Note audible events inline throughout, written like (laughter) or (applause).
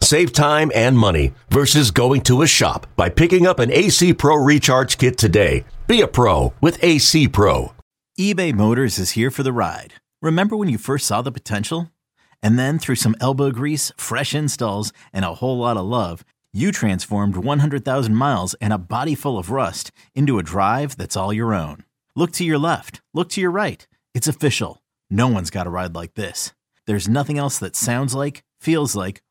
Save time and money versus going to a shop by picking up an AC Pro Recharge Kit today. Be a pro with AC Pro. eBay Motors is here for the ride. Remember when you first saw the potential? And then through some elbow grease, fresh installs, and a whole lot of love, you transformed 100,000 miles and a body full of rust into a drive that's all your own. Look to your left, look to your right. It's official. No one's got a ride like this. There's nothing else that sounds like, feels like,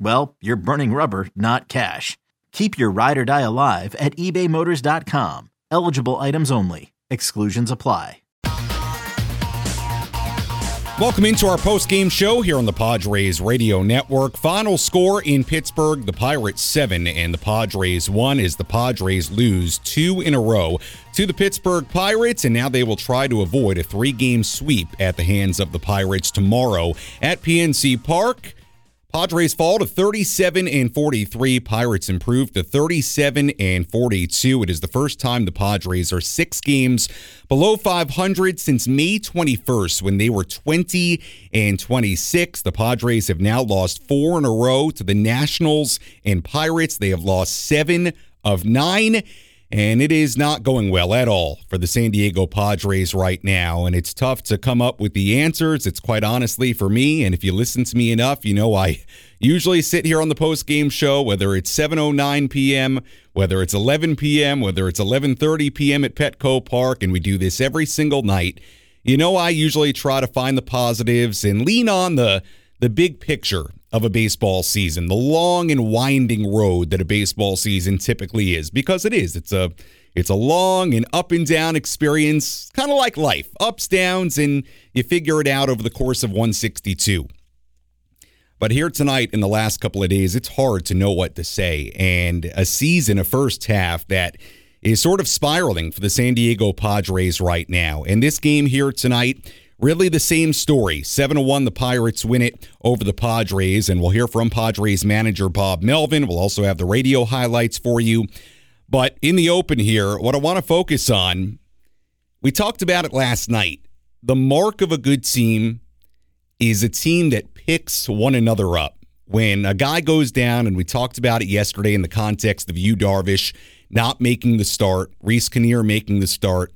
well, you're burning rubber, not cash. Keep your ride or die alive at ebaymotors.com. Eligible items only. Exclusions apply. Welcome into our post-game show here on the Padres Radio Network. Final score in Pittsburgh, the Pirates 7 and the Padres 1 as the Padres lose two in a row to the Pittsburgh Pirates and now they will try to avoid a three-game sweep at the hands of the Pirates tomorrow at PNC Park. Padres fall to 37 and 43. Pirates improve to 37 and 42. It is the first time the Padres are six games below 500 since May 21st when they were 20 and 26. The Padres have now lost four in a row to the Nationals and Pirates. They have lost seven of nine. And it is not going well at all for the San Diego Padres right now. And it's tough to come up with the answers. It's quite honestly for me. And if you listen to me enough, you know I usually sit here on the post game show, whether it's 7:09 p.m., whether it's 11 p.m., whether it's 11:30 p.m. at Petco Park, and we do this every single night. You know, I usually try to find the positives and lean on the the big picture of a baseball season, the long and winding road that a baseball season typically is, because it is. It's a it's a long and up and down experience, kind of like life, ups, downs, and you figure it out over the course of 162. But here tonight, in the last couple of days, it's hard to know what to say. And a season, a first half that is sort of spiraling for the San Diego Padres right now. And this game here tonight, really the same story. 7 1, the Pirates win it over the Padres. And we'll hear from Padres manager Bob Melvin. We'll also have the radio highlights for you. But in the open here, what I want to focus on, we talked about it last night. The mark of a good team is a team that picks one another up. When a guy goes down, and we talked about it yesterday in the context of Yu Darvish not making the start, Reiss Knehr making the start,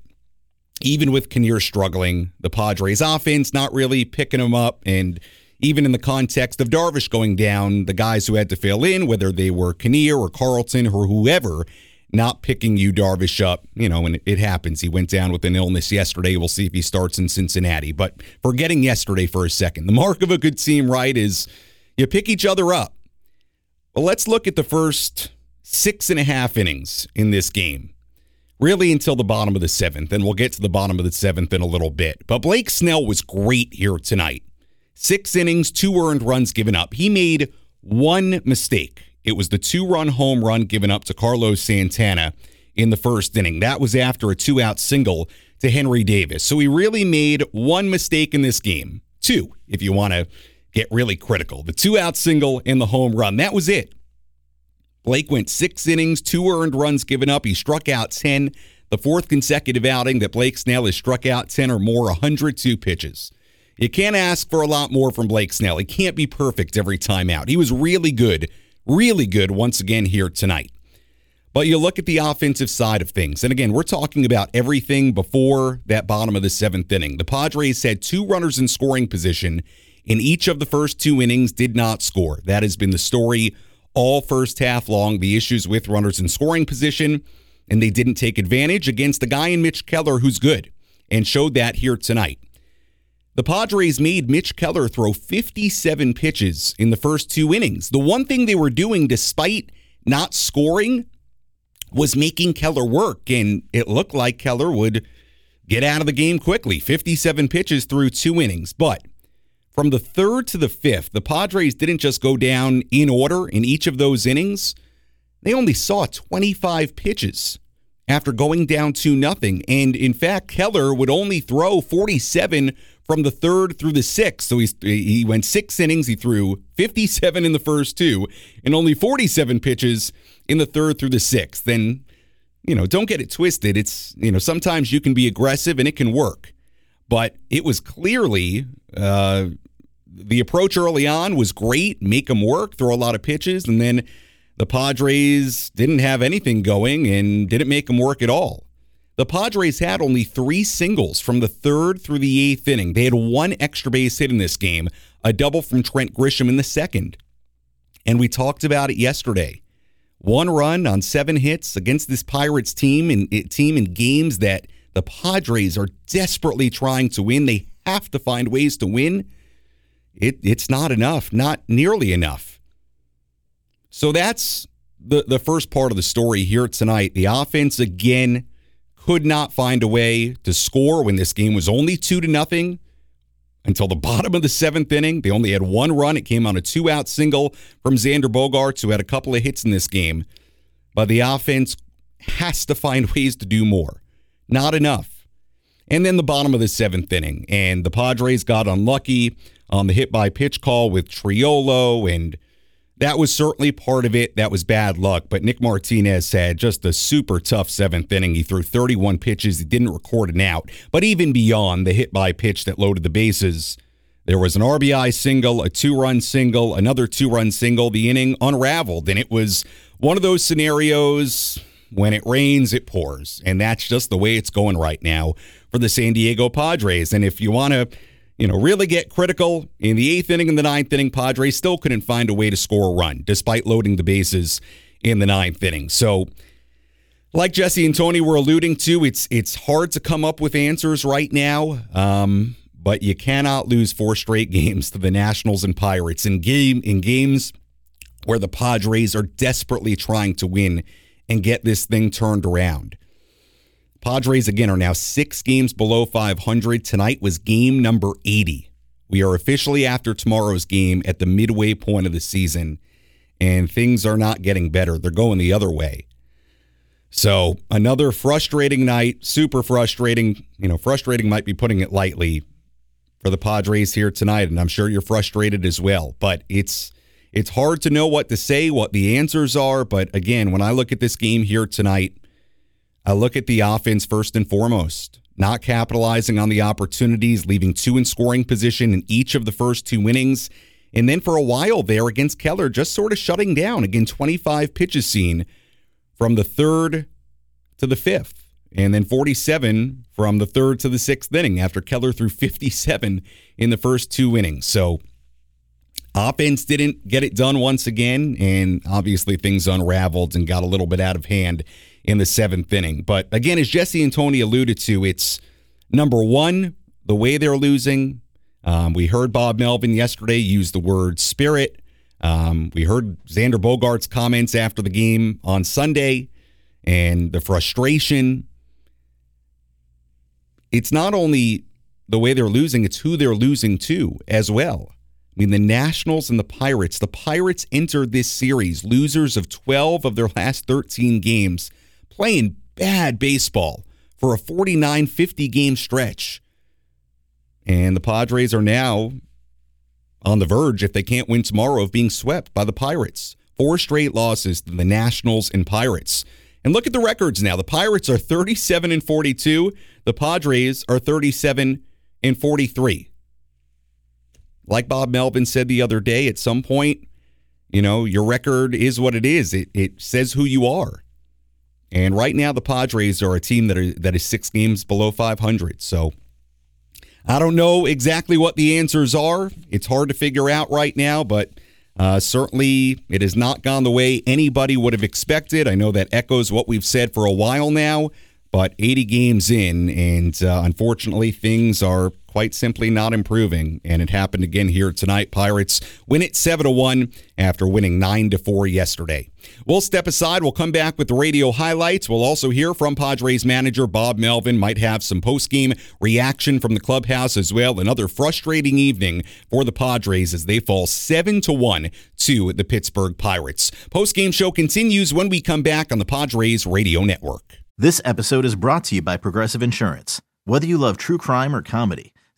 even with Knehr struggling, the Padres offense not really picking him up. And even in the context of Darvish going down, the guys who had to fill in, whether they were Knehr or Carlton or whoever, not picking Yu Darvish up, you know, and it happens. He went down with an illness yesterday. We'll see if he starts in Cincinnati. But forgetting yesterday for a second, the mark of a good team, right, is you pick each other up. Well, let's look at the first six and a half innings in this game. Really until the bottom of the seventh, and we'll get to the bottom of the seventh in a little bit. But Blake Snell was great here tonight. Six innings, two earned runs given up. He made one mistake. It was the two run home run given up to Carlos Santana in the first inning. That was after a two out single to Henry Davis. So he really made one mistake in this game. Two, if you want to get really critical. The two out single and the home run. That was it. Blake went six innings, two earned runs given up. He struck out 10. The fourth consecutive outing that Blake Snell has struck out 10 or more, 102 pitches. You can't ask for a lot more from Blake Snell. He can't be perfect every time out. He was really good really good once again here tonight. But you look at the offensive side of things, and again, we're talking about everything before that bottom of the seventh inning. The Padres had two runners in scoring position in each of the first two innings, did not score. That has been the story all first half long. The issues with runners in scoring position, and they didn't take advantage against the guy in Mitch Keller who's good and showed that here tonight. The Padres made Mitch Keller throw 57 pitches in the first two innings. The one thing they were doing, despite not scoring, was making Keller work, and it looked like Keller would get out of the game quickly. 57 pitches through two innings. But from the third to the fifth, the Padres didn't just go down in order in each of those innings. They only saw 25 pitches after going down 2 nothing. And in fact, Keller would only throw 47 from the third through the sixth. So he's, he went six innings. He threw 57 in the first two and only 47 pitches in the third through the sixth. Then, you know, don't get it twisted. It's, you know, sometimes you can be aggressive and it can work. But it was clearly uh, the approach early on was great, make them work, throw a lot of pitches. And then the Padres didn't have anything going and didn't make them work at all. The Padres had only three singles from the third through the eighth inning. They had one extra base hit in this game, a double from Trent Grisham in the second. And we talked about it yesterday. One run on seven hits against this Pirates team and eh, team in games that the Padres are desperately trying to win. They have to find ways to win. It, it's not enough, not nearly enough. So that's the, the first part of the story here tonight. The offense again could not find a way to score when this game was only two to nothing until the (laughs) bottom of the seventh inning. They only had one run. It came on a two out single from Xander Bogaerts, who had a couple of hits in this game. But the offense has to find (laughs) ways to do more. Not enough. And then the bottom of the seventh inning, and the Padres got unlucky on the hit by pitch call with Triolo and that was certainly part of it. That was bad luck. But Nick Martinez had just a super tough seventh inning. He threw 31 pitches. He didn't record an out. But even beyond the hit by pitch that loaded the bases, there was an RBI single, a two run single, another two run single. The inning unraveled. And it was one of those scenarios when it rains, it pours. And that's just the way it's going right now for the San Diego Padres. And if you want to you know, really get critical. In the eighth inning and the ninth inning, Padres still couldn't find a way to score a run despite loading the bases in the ninth inning. So, like Jesse and Tony were alluding to, it's it's hard to come up with answers right now. Um, but you cannot lose four straight (laughs) games to the Nationals and Pirates in game in games where the Padres are desperately trying to win and get this thing turned around. Padres, again, are now six games below 500. Tonight was game number 80. We are officially after tomorrow's game at the midway point of the season, and things are not getting better. They're going the other way. So, another frustrating night, super frustrating. You know, frustrating might be putting it lightly for the Padres here tonight, and I'm sure you're frustrated as well. But it's it's hard to know what to say, what the answers are. But again, when I look at this game here tonight, I look at the offense first and foremost, not capitalizing on the opportunities, leaving two in scoring position in each of the first two innings. And then for a while there against Keller, just sort of shutting down. Again, 25 pitches seen from the third to the fifth. And then 47 from the third to the sixth inning after Keller threw 57 in the first two innings. So offense didn't get it done once again. And obviously things unraveled and got a little bit out of hand in the seventh inning. But again, as Jesse and Tony alluded to, it's number one, the way they're losing. Um, we heard Bob Melvin yesterday use the word spirit. Um, we heard Xander Bogaerts' comments after the game on Sunday and the frustration. It's not only the way they're losing, it's who they're losing to as well. I mean, the Nationals and the Pirates. The Pirates entered this series losers of 12 of their last 13 games playing bad baseball for a 49 50 game stretch. And the Padres are now on the verge, if they can't win tomorrow, of being swept by the Pirates. Four straight losses to the Nationals and Pirates. And look at the records now. The Pirates are 37 and 42. The Padres are 37 and 43. Like Bob Melvin said the other day, at some point, you know, your record is what it is. It, it says who you are. And right now, the Padres are a team that are that is six games below 500. So I don't know exactly what the answers are. It's hard to figure out right now, but uh, certainly it has not gone the way anybody would have expected. I know that echoes what we've said for a while now, but 80 games in, and uh, unfortunately, things are quite simply not improving, and it happened again here tonight. Pirates win it 7 to 1 after winning 9 to 4 yesterday. We'll step aside. We'll come back with the radio highlights. We'll also hear from Padres manager Bob Melvin. Might have some post-game reaction from the clubhouse as well. Another frustrating evening for the Padres as they fall 7 to 1 to the Pittsburgh Pirates. Post-game show continues when we come back on the Padres Radio Network. This episode is brought to you by Progressive Insurance. Whether you love true crime or comedy,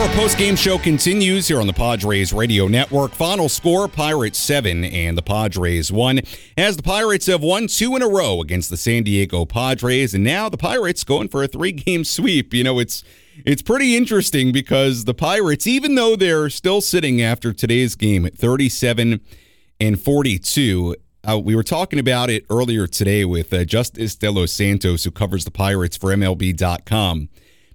Our post-game show continues here on the Padres Radio Network. Final score, Pirates 7 and the Padres 1. As the Pirates have won two in a row against the San Diego Padres, and now the Pirates going for a three-game sweep. You know, it's it's pretty interesting because the Pirates, even though they're still sitting after today's game at 37 and 42, uh, we were talking about it earlier today with uh, Justice delos Santos, who covers the Pirates for MLB.com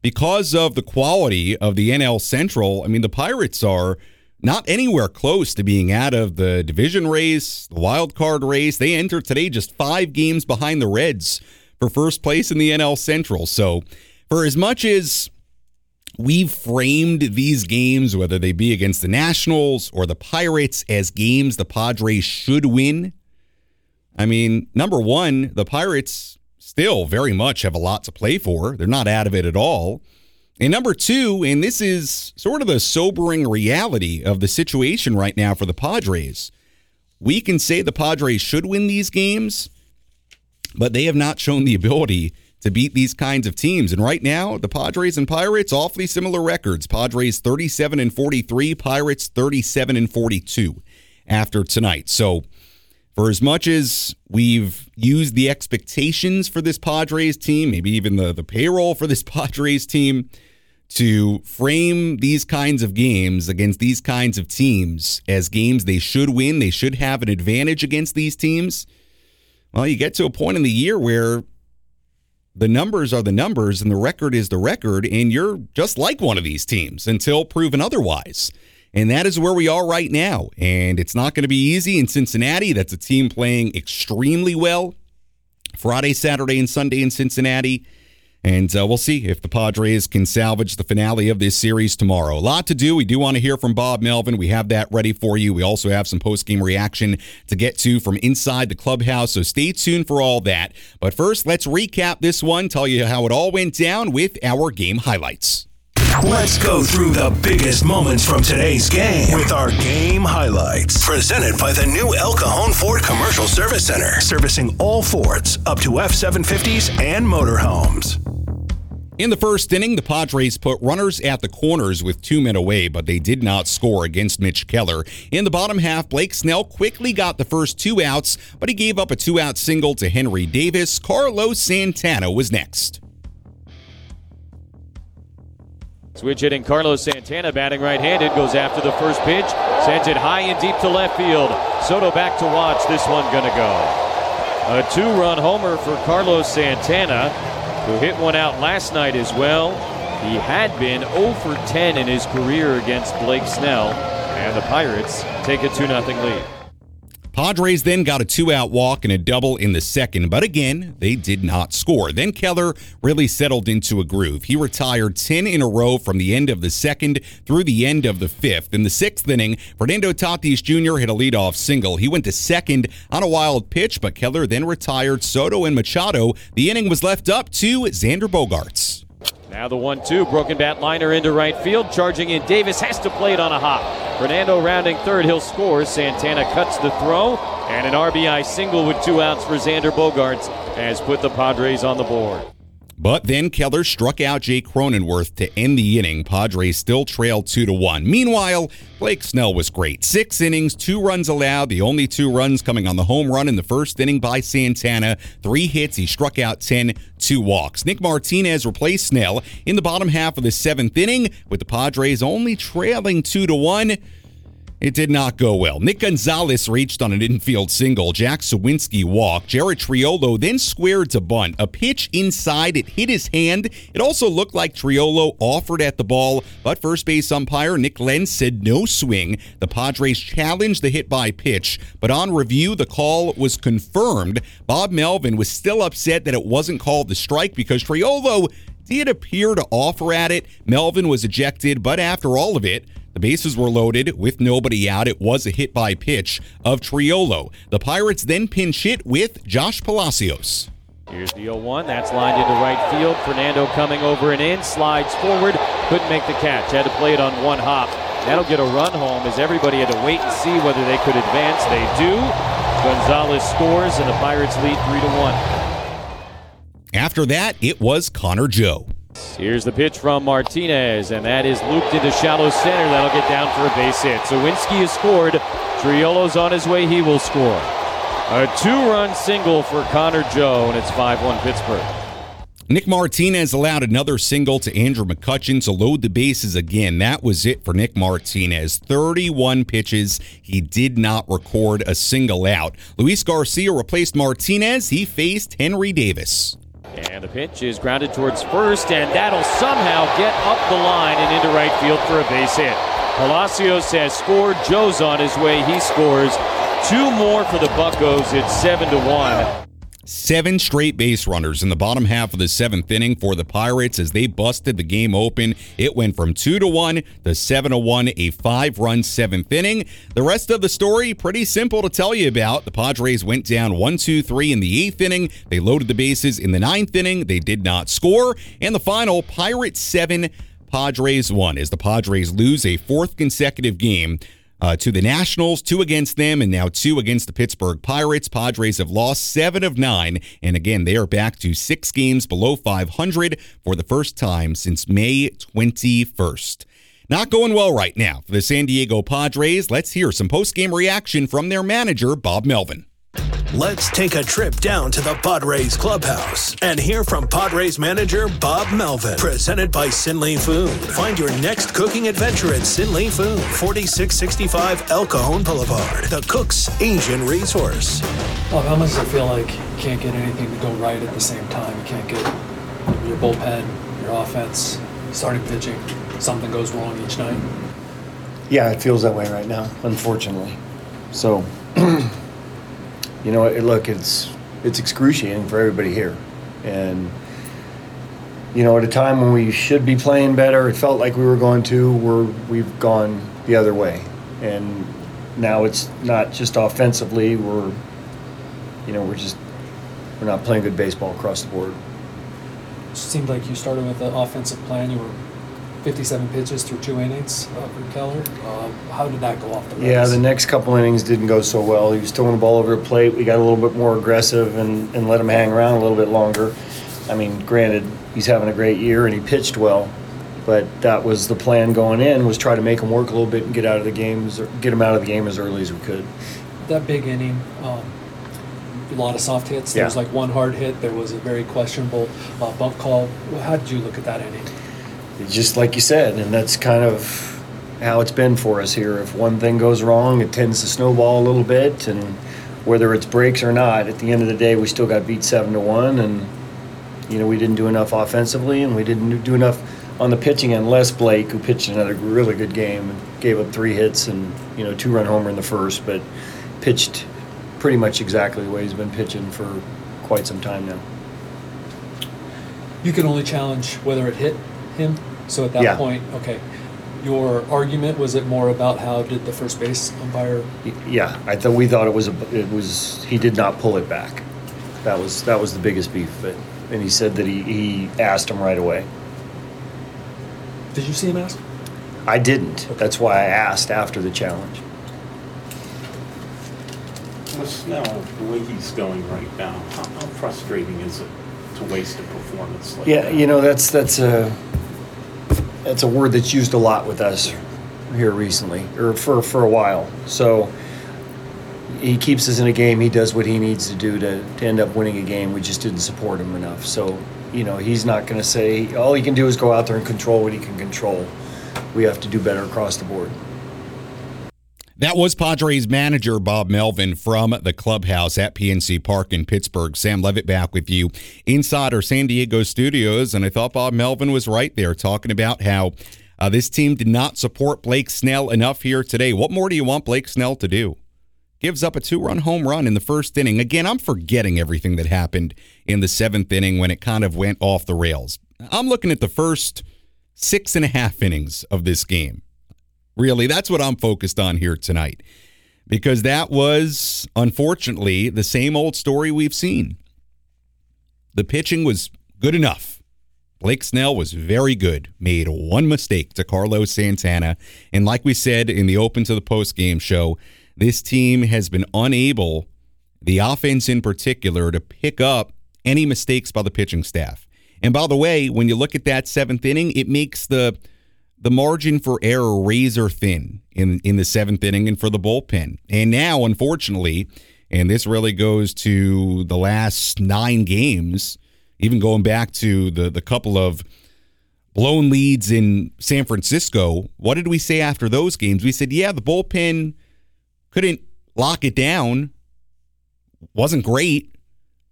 because of the quality of the NL Central, I mean, the Pirates are not anywhere close to being out of the division race, the wild card race. They enter today just five games behind the Reds for first place in the NL Central. So, for as much as we've framed these games, whether they be against the Nationals or the Pirates, as games the Padres should win, I mean, number one, the Pirates still very much have a lot to play for. They're not out of it at all. And number two, and this is sort of the sobering reality of the situation right now for the Padres. We can say the Padres should win these games, but they have not shown the ability to beat these kinds of teams. And right now, the Padres and Pirates awfully similar records. Padres 37 and 43, Pirates 37 and 42 after tonight. So for as much as we've used the expectations for this Padres team, maybe even the, the payroll for this (laughs) Padres team, to frame these kinds of games against these kinds of teams as games they should win, they should have an advantage against these teams. Well, you get to a point in the year where the numbers are the numbers and the record is the record, and you're just like one of these teams until proven otherwise. And that is where we are right now. And it's not going to be easy in Cincinnati. That's a team playing extremely well Friday, Saturday, and Sunday in Cincinnati. And uh, we'll see if the Padres can salvage the finale of this series tomorrow. A lot to do. We do want to hear from Bob Melvin. We have that ready for you. We also have some post game reaction to get to from inside the clubhouse. So stay tuned for all that. But first, let's recap this one, tell you how it all went down with our game highlights. Let's go through the biggest moments from today's game with our game highlights. Presented by the new El Cajon Ford Commercial Service Center, servicing all Fords up to F 750s and motorhomes. In the first inning, the Padres put runners at the corners with two men away, but they did not score against Mitch Keller. In the bottom half, Blake Snell quickly got the first two outs, but he gave up a two out single to Henry Davis. Carlos Santana was next. Switch hitting Carlos Santana batting right handed goes after the first pitch, sends it high and deep to left field. Soto back to watch. This one gonna go. A two run homer for Carlos Santana, who hit one out last night as well. He had been 0 for 10 in his career against Blake Snell, and the Pirates take a 2 0 lead. Padres then got a two out walk and a double in the second, but again, they did not score. Then Keller really settled into a groove. He retired 10 in a row from the end of the second through the end of the fifth. In the sixth inning, Fernando Tatis Jr. hit a leadoff single. He went to second on a wild pitch, but Keller then retired Soto and Machado. The inning was left up to Xander Bogaerts. Now the 1 2, broken bat liner into right field. Charging in, Davis has to play it on a hop. Fernando rounding third, he'll score. Santana cuts the throw, And an RBI single with two outs for Xander Bogaerts has put the Padres on the board. But then Keller struck out Jake Cronenworth to end the inning. Padres still trailed 2 to 1. Meanwhile, Blake Snell was great. 6 innings, 2 runs allowed, the only 2 runs coming on the home run in the first inning by Santana. 3 hits, he struck out 10, 2 walks. Nick Martinez replaced Snell in the bottom half of the 7th inning with the Padres only trailing 2 to 1. It did not go well. Nick Gonzalez reached on an infield single. Jack Suwinski walked. Jared Triolo then squared to bunt. A pitch inside. It hit his hand. It also looked like Triolo offered at the ball, but first base umpire Nick Lentz said no swing. The Padres challenged the hit by pitch, but on review, the call was confirmed. Bob Melvin was still upset that it wasn't called the strike because Triolo did appear to offer at it. Melvin was ejected, but after all of it, the bases were loaded with nobody out. It was a hit by pitch of Triolo. The Pirates then pinch hit with Josh Palacios. Here's the 0 1. That's lined into right field. Fernando coming over and in, slides forward, couldn't make the catch. Had to play it on one hop. That'll get a run home as everybody had to wait and see whether they could advance. They do. Gonzalez scores, and the Pirates lead 3 to 1. After that, it was Connor Joe. Here's the pitch from Martinez, and that is looped into shallow center. That'll get down for a base hit. Suwinski has scored. Triolo's on his way. He will score. A two-run single for Connor Joe, and it's 5-1 Pittsburgh. Nick Martinez allowed another single to Andrew McCutchen to load the bases again. That was it for Nick Martinez. 31 pitches. He did not record a single out. Luis Garcia replaced Martinez. He faced Henry Davis. And the pitch is grounded towards first, and that'll somehow get up the line and into right field for a base hit. Palacios has scored. Joe's on his way. He scores two more for the Buckos. It's seven to one. Seven straight base runners in the bottom half of the seventh inning for the Pirates as they busted the game open. It went from two to one to seven to one, a five-run seventh inning. The rest of the story pretty simple to tell you about. The Padres went down one, two, three in the eighth inning. They loaded the bases in the ninth inning. They did not score, and the final Pirates seven. Padres one as the Padres lose a fourth consecutive game uh, to the Nationals, two against them, and now two against the Pittsburgh Pirates. Padres have lost seven of nine, and again, they are back to six games below 500 for the first time since May 21st. Not going well right now for the San Diego Padres. Let's hear some post game reaction from their manager, Bob Melvin. Let's take a trip down to the Padres clubhouse and hear from Padres manager Bob Melvin. Presented by Sinley Food. Find your next cooking adventure at Sinley Food, 4665 El Cajon Boulevard, the cook's Asian resource. Bob, how much does it feel like you can't get anything to go right at the same time? You can't get your bullpen, your offense, starting pitching. Something goes wrong each night. Yeah, it feels that way right now, unfortunately. So, (clears throat) you know, it, look, it's it's excruciating for everybody here, and you know, at a time when we should be playing better, it felt like we were going to. We're we've gone the other way, and now it's not just offensively. We're, you know, we're just we're not playing good baseball across the board. It seemed like you started with an offensive plan. You were 57 pitches through two innings uh, for Keller. Uh, how did that go off the rails? Yeah, the next couple innings didn't go so well. He was throwing the ball over the plate. We got a little bit more aggressive and, and let him hang around a little bit longer. I mean, granted, he's having a great year and he pitched well, but that was the plan going in was try to make him work a little bit and get out of the games, get him out of the game as early as we could. That big inning, um, a lot of soft hits. There Yeah. was like one hard hit. There was a very questionable uh, bump call. How did you look at that inning? Just like you said, and that's kind of how it's been for us here. If one thing goes wrong, it tends to snowball a little bit, and whether it's breaks or not, at the end of the day, we still got beat seven to one, and you know we didn't do enough offensively, and we didn't do enough on the pitching end. Les Blake, who pitched another really good game, gave up three hits and you know two run homer in the first, but pitched pretty much exactly the way he's been pitching for quite some time now. You can only challenge whether it hit him. So at that Yeah. point, okay, your argument was it more about how did the first base umpire? Yeah, I thought we thought it was a, it was he did not pull it back. That was that was the biggest beef of it, and he said that he, he asked him right away. Did you see him ask? I didn't. That's why I asked after the challenge. with Snell, the way he's going right now, how, how frustrating is it to waste a performance like Yeah, that? you know that's that's a that's a word that's used a lot with us here recently, or for for a while. So he keeps us in a game. He does what he needs to do to, to end up winning a game. We just didn't support him enough. So you know he's not going to say all he can do is go out there and control what he can control. We have to do better across the board. That was Padres manager Bob Melvin from the clubhouse at PNC Park in Pittsburgh. Sam Levitt back with you inside our San Diego studios. And I thought Bob Melvin was right there talking about how uh, this team did not support Blake Snell enough here today. What more do you want Blake Snell to do? Gives up a two run home run in the first inning. Again, I'm forgetting everything that happened in the seventh inning when it kind of went off the rails. I'm looking at the first six and a half innings of this game. Really, that's what I'm focused on here tonight. Because that was, unfortunately, the same old story we've seen. The pitching was good enough. Blake Snell was very good, made one mistake to Carlos Santana. And like we said in the open to the post game show, this team has been unable, the offense in particular, to pick up any mistakes by the pitching staff. And by the way, when you look at that seventh inning, it makes the the margin for error razor thin in in the seventh inning and for the bullpen. And now, unfortunately, and this really goes to the last nine games, even going back to the the couple of blown leads in San Francisco. What did we say after those games? We said, yeah, the bullpen couldn't lock it down, wasn't great,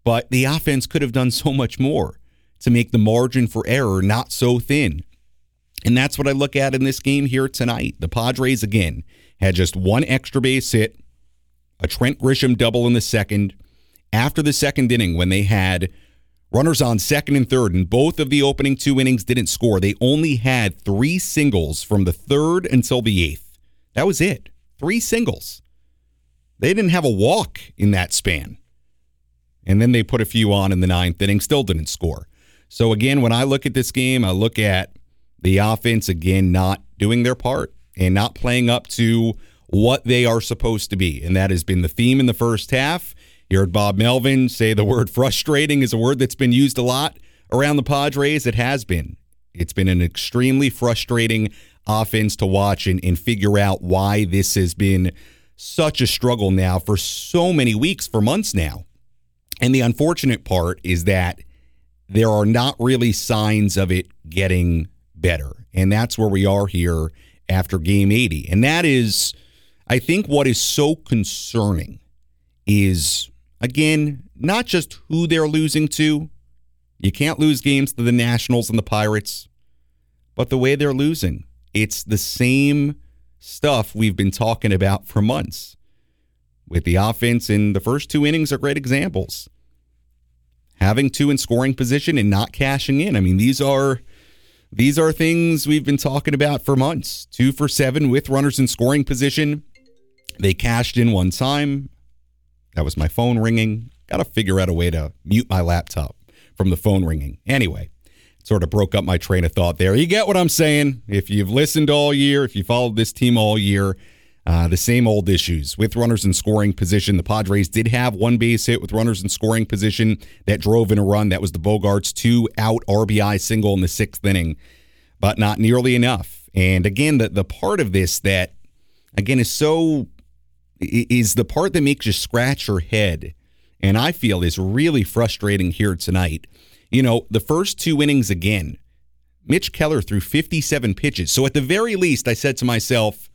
but the offense could have done so much more to make the margin for error not so thin. And that's what I look at in this game here tonight. The Padres, again, had just one extra base hit, a Trent Grisham double in the second. After the second inning, when they had runners on second and third, and both of the opening two innings didn't score, they only had three singles from the third until the eighth. That was it. Three singles. They didn't have a walk in that span. And then they put a few on in the ninth inning, still didn't score. So, again, when I look at this game, I look at the offense again not doing their part and not playing up to what they are supposed to be. And that has been the theme in the first half. You heard Bob Melvin say the word frustrating is a word that's been used a lot around the Padres. It has been. It's been an extremely frustrating offense to watch and, and figure out why this has been such a struggle now for so many weeks, for months now. And the unfortunate part is that there are not really signs of it getting better. And that's where we are here after game 80. And that is, I think, what is so concerning is, again, not just who they're losing to. You can't lose games to the Nationals and the Pirates, but the way they're losing. It's the same stuff we've been talking about for months. With the offense in the first two innings are great examples. Having two in scoring position and not cashing in. I mean, these are these are things we've been talking about for months. Two for seven with runners in scoring position. They cashed in one time. That was my phone ringing. Got to figure out a way to mute my laptop from the phone ringing. Anyway, sort of broke up my train of thought there. You get what I'm saying. If you've listened all year, if you followed this team all year, uh, the same old issues with runners in scoring position. The Padres did have one base hit with runners in scoring position that drove in a run. That was the Bogaerts two out RBI single in the sixth inning, but not nearly enough. And again, the, the part of this that, again, is so, is the part that makes you scratch your head. And I feel is really frustrating here tonight. You know, the first two innings again, Mitch Keller threw 57 pitches. So at the very least, I said to myself,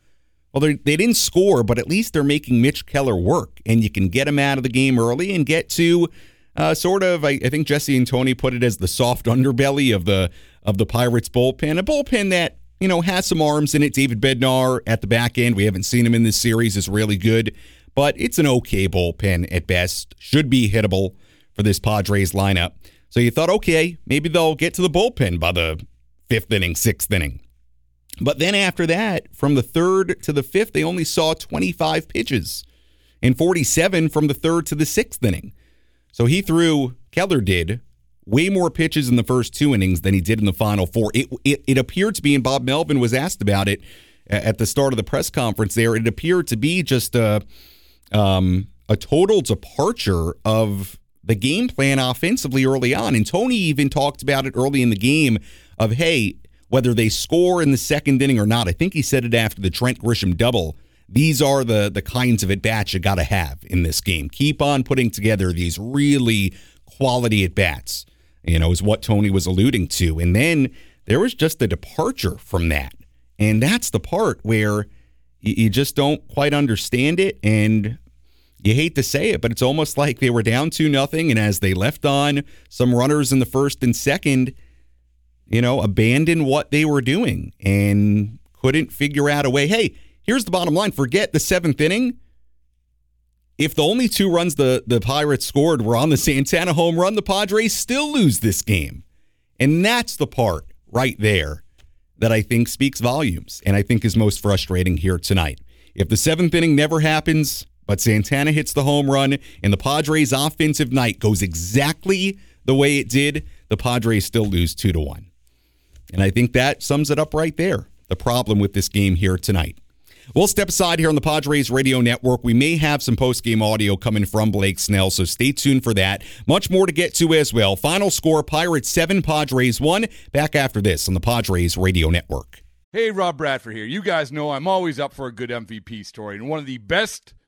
well, they didn't score, but at least they're making Mitch Keller work, and you can get him out of the game early and get to uh, sort of. I, I, think Jesse and Tony put it as the soft (laughs) underbelly of the of the Pirates bullpen, a bullpen that you know has some arms in it. David Bednar at the back end, we haven't seen him in this series, is really good, but it's an okay bullpen at best. Should be hittable for this Padres lineup. So you thought, okay, maybe they'll get to the bullpen by the fifth inning, sixth inning. But then after that, from the third to the fifth, they only saw 25 pitches and 47 from the third to the sixth inning. So he threw, Keller did, way more pitches in the first two innings than he did in the final four. It, it, it appeared to be, and Bob Melvin was asked about it at the start of the press conference there, it appeared to be just a, um, a total departure of the game plan offensively early on. And Tony even talked about it early in the game of, hey, whether they score in the second inning or not. I think he said it after the Trent Grisham double. These are the the kinds of at bats you got to have in this game. Keep on putting together these really quality at bats. You know, is what Tony was alluding to. And then there was just a departure from that. And that's the part where you just don't quite understand it. And you hate to say it, but it's almost like they were down to nothing. And as they left on some runners in the first and second, you know, abandoned what they were doing and couldn't figure out a way. Hey, here's the bottom line forget the seventh inning. If the only two runs the, the Pirates scored were on the Santana home run, the Padres still lose this game. And that's the part right there that I think speaks volumes and I think is most frustrating here tonight. If the seventh inning never happens, but Santana hits the home run and the Padres' offensive night goes exactly the way it did, the Padres still lose two to one. And I think that sums it up right there. The problem with this game here tonight. We'll step aside here on the Padres Radio Network. We may have some post game audio coming from Blake Snell, so stay tuned for that. Much more to get to as well. Final score Pirates 7, Padres 1. Back after this on the Padres Radio Network. Hey, Rob Bradford here. You guys know I'm always up for a good MVP story, and one of the best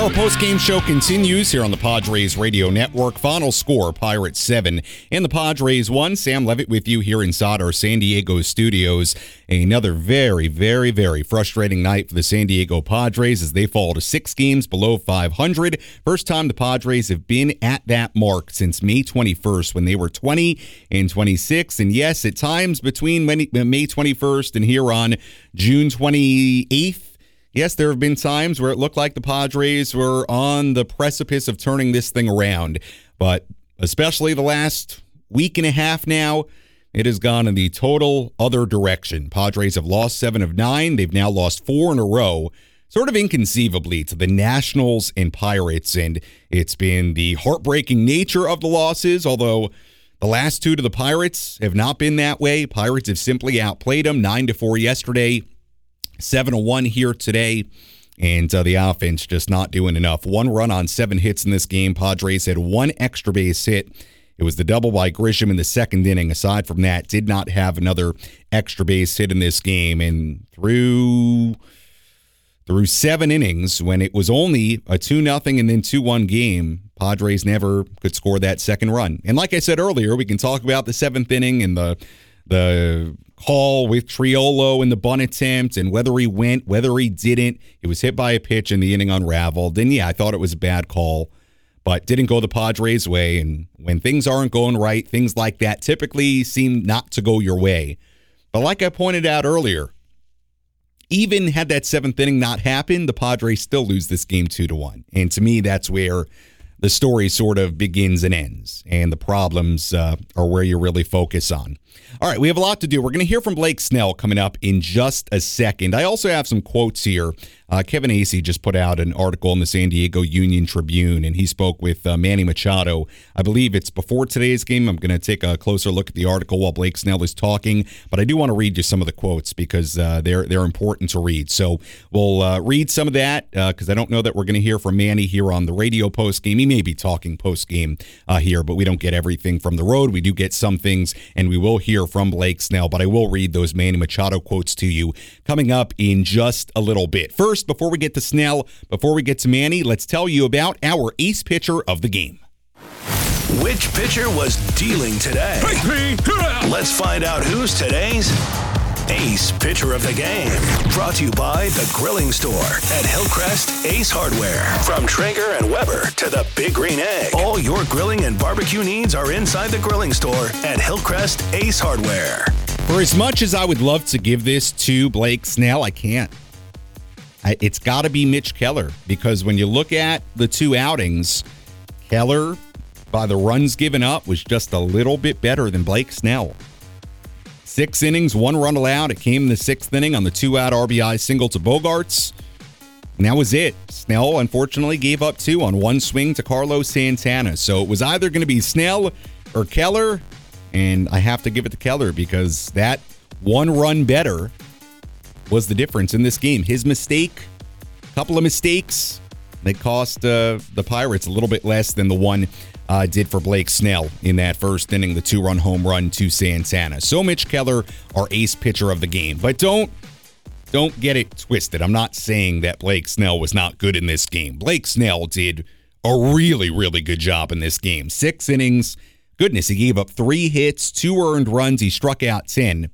Our post-game show continues here on the Padres Radio Network. Final score, Pirates 7 and the Padres 1. Sam Levitt with you here inside our San Diego studios. Another very, very, very frustrating night for the San Diego Padres as they fall to six games below 500. First time the Padres have been at that mark since May 21st when they were 20 and 26. And yes, at times between May 21st and here on June 28th, yes, there have been times where it looked like the Padres were on the precipice of turning this thing around, but especially the last week and a half now, it has gone in the total other direction. Padres have lost seven of nine. They've now lost four in a row, sort of inconceivably, to the Nationals and Pirates. And it's been the heartbreaking nature of the losses, although. The last two to the Pirates have not been that way. Pirates have simply outplayed them 9 to 4 yesterday, 7 1 here today. And uh, the offense just not doing enough. One run on seven hits in this game. Padres had one extra base hit. It was the double by Grisham in the second inning. Aside from that, did not have another extra base hit in this game. And through through seven innings, when it was only a 2 nothing and then 2 1 game, Padres never could score that second run. And like I said earlier, we can talk about the seventh inning and the the call with Triolo in the bunt attempt and whether he went, whether he didn't. It was hit by a pitch and the inning unraveled. And yeah, I thought it was a bad call, but didn't go the Padres' way. And when things aren't going right, things like that typically seem not to go your way. But like I pointed out earlier, even had that seventh inning not happened, the Padres still lose this game two to one. And to me, that's where the story sort of begins and ends, and the problems uh, are where you really focus on. All right, we have a lot to do. We're going to hear from Blake Snell coming up in just a second. I also have some quotes here. Uh, Kevin Acee just put out an article in the San Diego Union Tribune, and he spoke with uh, Manny Machado. I believe it's before today's game. I'm going to take a closer look at the article while Blake Snell is talking, but I do want to read you some of the quotes because uh, they're they're important to read. So we'll uh, read some of that because uh, I don't know that we're going to hear from Manny here on the radio post game. He may be talking post game uh, here, but we don't get everything from the road. We do get some things, and we will hear from Blake Snell. But I will read those Manny Machado quotes to you coming up in just a little bit. First, before we get to Snell, before we get to Manny, let's tell you about our ace pitcher of the game. Which pitcher was dealing today? Let's find out who's today's Ace Pitcher of the Game. Brought to you by The Grilling Store at Hillcrest Ace Hardware. From Traeger and Weber to the Big Green Egg. All your grilling and barbecue needs are inside The Grilling Store at Hillcrest Ace Hardware. For as much as I would love to give this to Blake Snell, I can't. I, it's got to be Mitch Keller because when you look at the two outings, Keller, by the runs given up, was just a little bit better than Blake Snell. Six innings, one run allowed. It came in the sixth inning on the two out RBI single to Bogaerts. And that was it. Snell, unfortunately, gave up two on one swing to Carlos Santana. So it was either going to be Snell or Keller. And I have to give it to Keller because that one run better was the difference in this game. His mistake, a couple of mistakes, they cost uh, the Pirates a little bit less than the one uh, did for Blake Snell in that first inning, the two run home run to Santana. So Mitch Keller, our ace pitcher of the game. But don't don't get it twisted. I'm not saying that Blake Snell was not good in this game. Blake Snell did a really, really good job in this game. Six innings. Goodness, he gave up three hits, two earned runs. He struck out 10.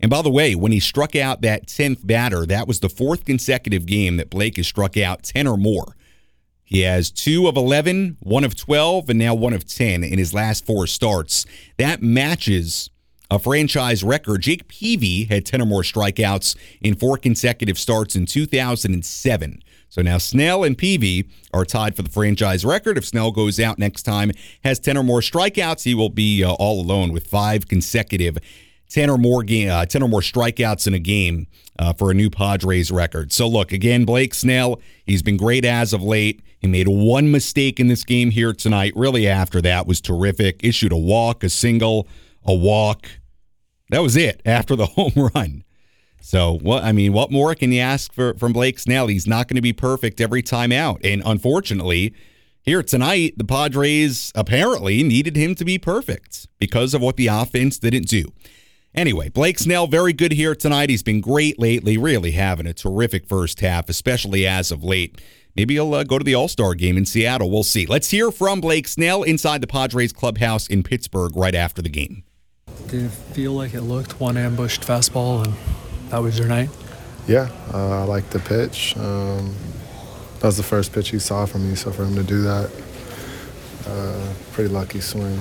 And by the way, when he struck out that 10th batter, that was the fourth consecutive game that Blake has struck out 10 or more. He has two of 11, one of 12, and now one of 10 in his last four starts. That matches a franchise record. Jake Peavy had 10 or more strikeouts in four consecutive starts in 2007. So now Snell and Peavy are tied for the franchise record. If Snell goes out next time, has 10 or more strikeouts, he will be uh, all alone with five consecutive 10 or more game, uh, 10 or more strikeouts in a game uh, for a new Padres record. So look, again, Blake Snell, he's been great as of late. He made one mistake in this game here tonight. Really after that was terrific. Issued a walk, a single, a walk. That was it after the (laughs) home run. So what I mean, what more can you ask for from Blake Snell? He's not going to be perfect every time out. And unfortunately, here tonight, the Padres apparently needed him to be perfect because of what the offense didn't do. Anyway, Blake Snell, very good here tonight. He's been great lately, really having a terrific first half, especially as of late. Maybe he'll uh, go to the All Star game in Seattle. We'll see. Let's hear from Blake Snell inside the Padres clubhouse in Pittsburgh right after the game. Did it feel like it looked one ambushed fastball and that was your night? Yeah, uh, I like the pitch. Um, that was the first pitch he saw from me, so for him to do that, uh, pretty lucky swing.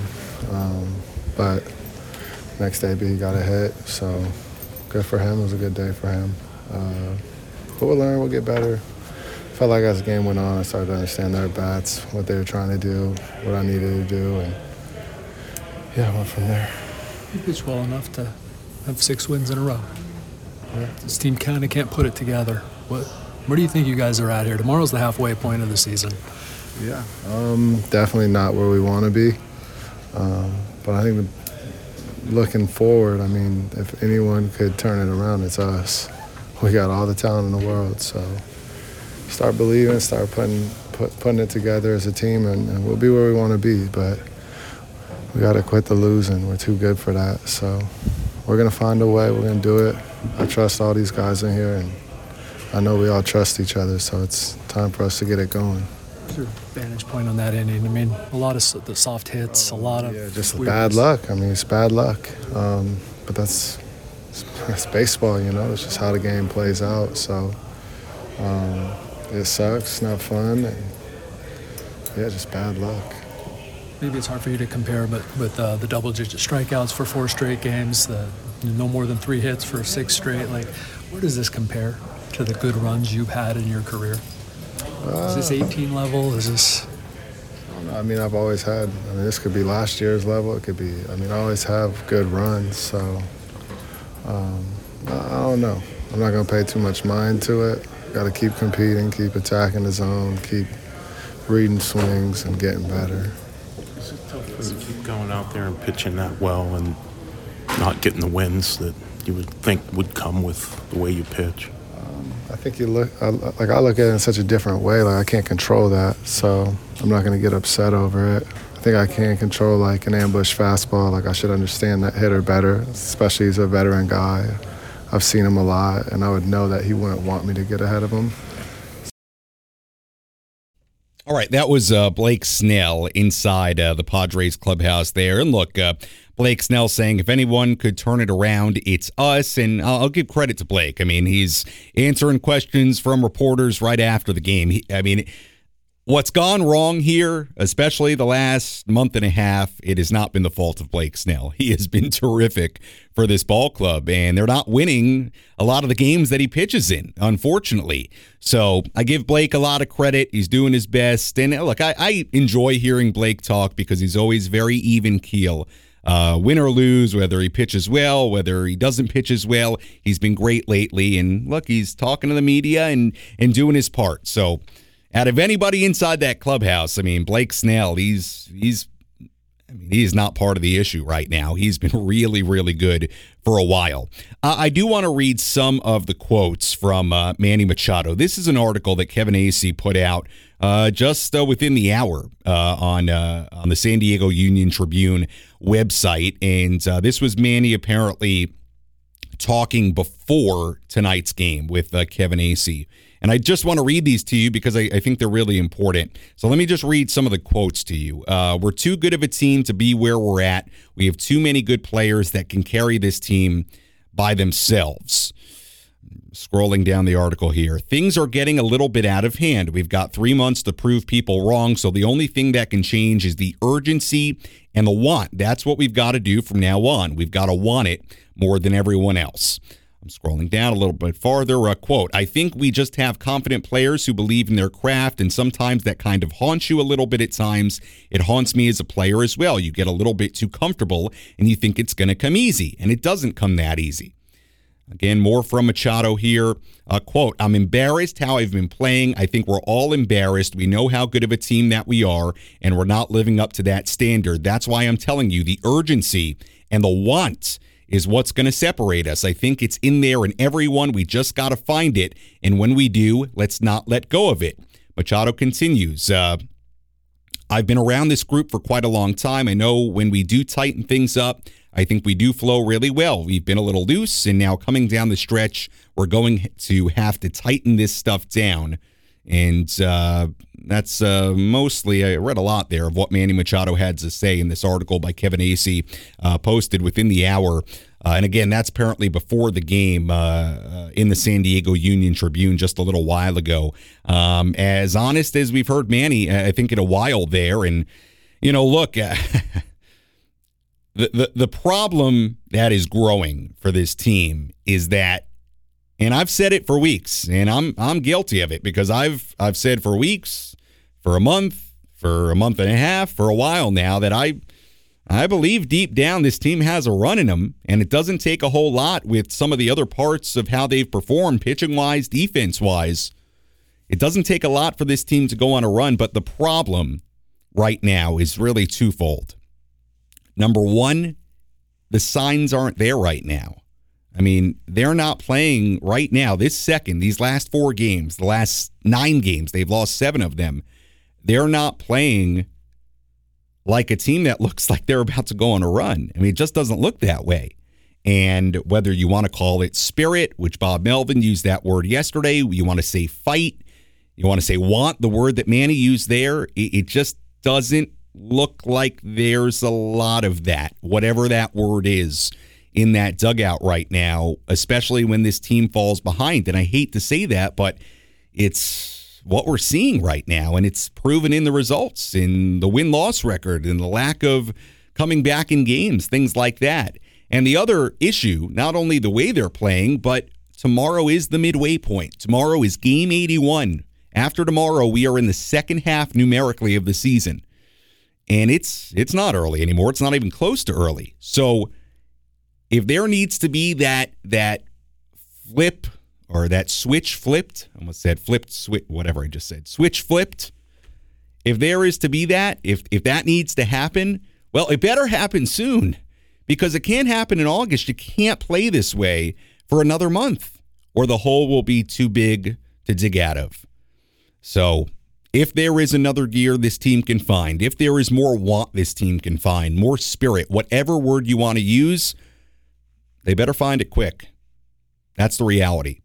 Um, but next day, he got a hit, so good for him. It was a good day for him. Uh, but we'll learn, we'll get better. Felt like as the game went on, I started to understand their bats, what they were trying to do, what I needed to do, and yeah, I went from there. You pitched well enough to have six wins in a row. This team kind of can't put it together. What, where do you think you guys are at here? Tomorrow's the halfway point of the season. Yeah, um, definitely not where we want to be. Um, but I think the, looking forward, I mean, if anyone could turn it around, it's us. We got all the talent in the world, so start believing, start putting put, putting it together as a team, and, and we'll be where we want to be. But we got to quit the losing. We're too good for that. So we're gonna find a way. We're gonna do it. I trust all these guys in here, and I know we all trust each other. So it's time for us to get it going. What's your vantage point on that inning? I mean, a lot of the soft hits, a lot of yeah, just bad luck. I mean, it's bad luck, um, but that's that's baseball. You know, it's just how the game plays out. So um, it sucks. It's not fun. And, yeah, just bad luck maybe it's hard for you to compare, but with uh, the double-digit strikeouts for four straight games, the no more than three hits for six straight, like where does this compare to the good runs you've had in your career? Uh, is this 18 level? Is this? don't know. I mean, I've always had. I mean, this could be last year's level. It could be. I mean, I always have good runs. So um, I, I don't know. I'm not gonna pay too much mind to it. Got to keep competing, keep attacking the zone, keep reading swings, and getting better. Is it tough for you to keep going out there and pitching that well and not getting the wins that you would think would come with the way you pitch? I think you look I, like I look at it in such a different way. Like I can't control that, so I'm not to get upset over it. I think I can control like an ambush fastball. Like I should understand that hitter better, especially he's a veteran guy. I've seen him a lot, and I would know that he wouldn't want me to get ahead of him. All right, that was uh, Blake Snell inside uh, the Padres clubhouse there. And look, uh, Blake Snell saying if anyone could turn it around, it's us. And I'll, I'll give credit to Blake. I mean, he's answering questions from reporters right after the game. He, I mean, What's gone wrong here, especially the last month and a half, it has not been the fault of Blake Snell. He has been (laughs) terrific for this ball club, and they're not winning a lot of the games that he pitches in, unfortunately. So I give Blake a lot of credit. He's doing his best. And look, I, I enjoy hearing Blake talk because he's always very even keel. Uh, win or lose, whether he pitches well, whether he doesn't pitch as well, he's been great lately. And look, he's talking to the media and and doing his part. So out of anybody inside that clubhouse, I mean, Blake Snell, he's he's I mean, he's not part of the issue right now. He's been (laughs) really, really good for a while. Uh, I do want to read some of the quotes from uh, Manny Machado. This is an article that Kevin Acee put out uh, just uh, within the hour uh, on uh, on the San Diego Union Tribune website, and this was Manny apparently talking before tonight's game with Kevin Acee. And I just want to read these to you because I, I, think they're really important. So let me just read some of the quotes to you. Uh, we're too good of a team to be where we're at. We have too many good players that can carry this team by themselves. Scrolling down the article here, things are getting a little bit out of hand. We've got three months to prove people wrong. So the only thing that can change is the urgency and the want. That's what we've got to do from now on. We've got to want it more than everyone else. I'm scrolling down a little bit farther. A quote I think we just have confident players who believe in their craft, and sometimes that kind of haunts you a little bit at times. It haunts me as a player as well. You get a little bit too comfortable and you think it's going to come easy, and it doesn't come that easy. Again, more from Machado here. Quote I'm embarrassed how I've been playing. I think we're all embarrassed. We know how good of a team that we are, and we're not living up to that standard. That's why I'm telling you the urgency and the want is what's going to separate us. I think it's in there in everyone. We just got to find it. And when we do, let's not let go of it. Machado continues. Uh, I've been around this group for quite a long time. I know when we do tighten things up, I think we do flow really well. We've been a little loose, and now coming down the stretch, we're going to have to tighten this stuff down. And uh, that's uh, mostly, I read a lot there of what Manny Machado had to say in this article by Kevin Acee, uh, posted within the hour. Uh, and again, that's apparently before the game uh, uh, in the San Diego Union Tribune just a little while ago. Um, as honest as we've heard Manny, I think, in a while there. And, you know, look. (laughs) The, the, the problem that is growing for this team is that and I've said it for weeks, and I'm I'm guilty of it because I've I've said for weeks, for a month, for a month and a half, for a while now that I I believe deep down this team has a run in them, and it doesn't take a whole lot with some of the other parts of how they've performed, pitching wise, defense wise. It doesn't take a lot for this team to go on a run, but the problem right now is really twofold. Number one, the signs aren't there right now. I mean, they're not playing right now, this second, these last four games, the last nine games, they've lost seven of them. They're not playing like a team that (laughs) looks like they're about to go on a run. I mean, it just doesn't look that way. And whether you want to call it spirit, which Bob Melvin used that word yesterday, you want to say fight, you want to say want, the word that Manny used there, it, just doesn't look like there's a lot of that, whatever that word is in that dugout right now, especially when this team falls behind. And I hate to say that, but it's what we're seeing right now. And it's proven in the results, in the win loss record, in the lack of coming back in games, things like that. And the other issue, not only the way they're playing, but tomorrow is the midway point. Tomorrow is game 81. After tomorrow, we are in the second half numerically of the season. and it's it's not early anymore. It's not even close to early. So if there needs to be that that flip or that switch flipped, I almost said flipped switch, whatever I just said, switch flipped. If there is to be that, if if that needs to happen, well, it better happen soon because it can't happen in August. You can't play this way for another month, or the hole will be too big to dig out of. So if there is another gear this team can find, if there is more want this team can find, more spirit, whatever word you want to use, they better find it quick. That's the reality.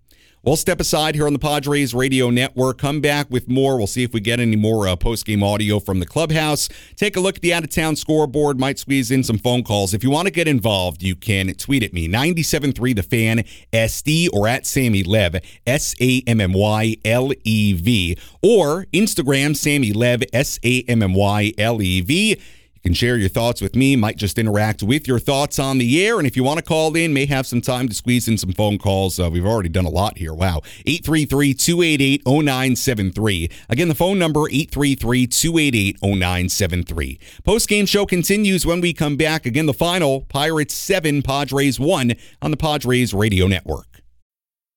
We'll step aside here on the Padres Radio Network. Come back with more. We'll see if we get any more uh, post game audio from the clubhouse. Take a look at the out of town scoreboard. Might squeeze in some phone calls. If you want to get involved, you can tweet at me 973 The Fan SD or at Sammy Lev S A M M Y L E V or Instagram Sammy Lev S A M M Y L E V can share your thoughts with me, might just interact with your thoughts on the air. And if you want to call in, may have some time to squeeze in some phone calls. Uh, we've already done a lot here. Wow. 833 288 0973. Again, the phone number 833 288 0973. Post game show continues when we come back. Again, the final Pirates 7, Padres 1 on the Padres Radio Network.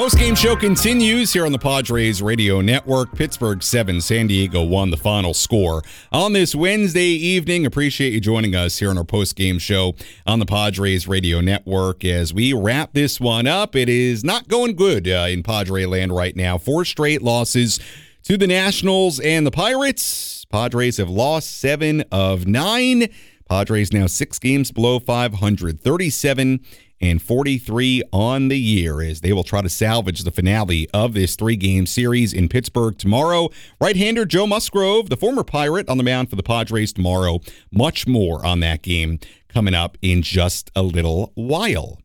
Post game show continues here on the Padres Radio Network. Pittsburgh 7, San Diego 1, the final score. On this Wednesday evening, appreciate you joining us here on our post game show on the Padres Radio Network as we wrap this one up. It is not going good uh, in Padre land right now. Four straight losses to the Nationals and the Pirates. Padres have lost seven of nine. Padres now six games below 500, 37 and 43 on the year as they will try to salvage the finale of this three game series in Pittsburgh tomorrow. Right hander Joe Musgrove, the former Pirate, on the mound for the Padres tomorrow. Much more on that game coming up in just a little while.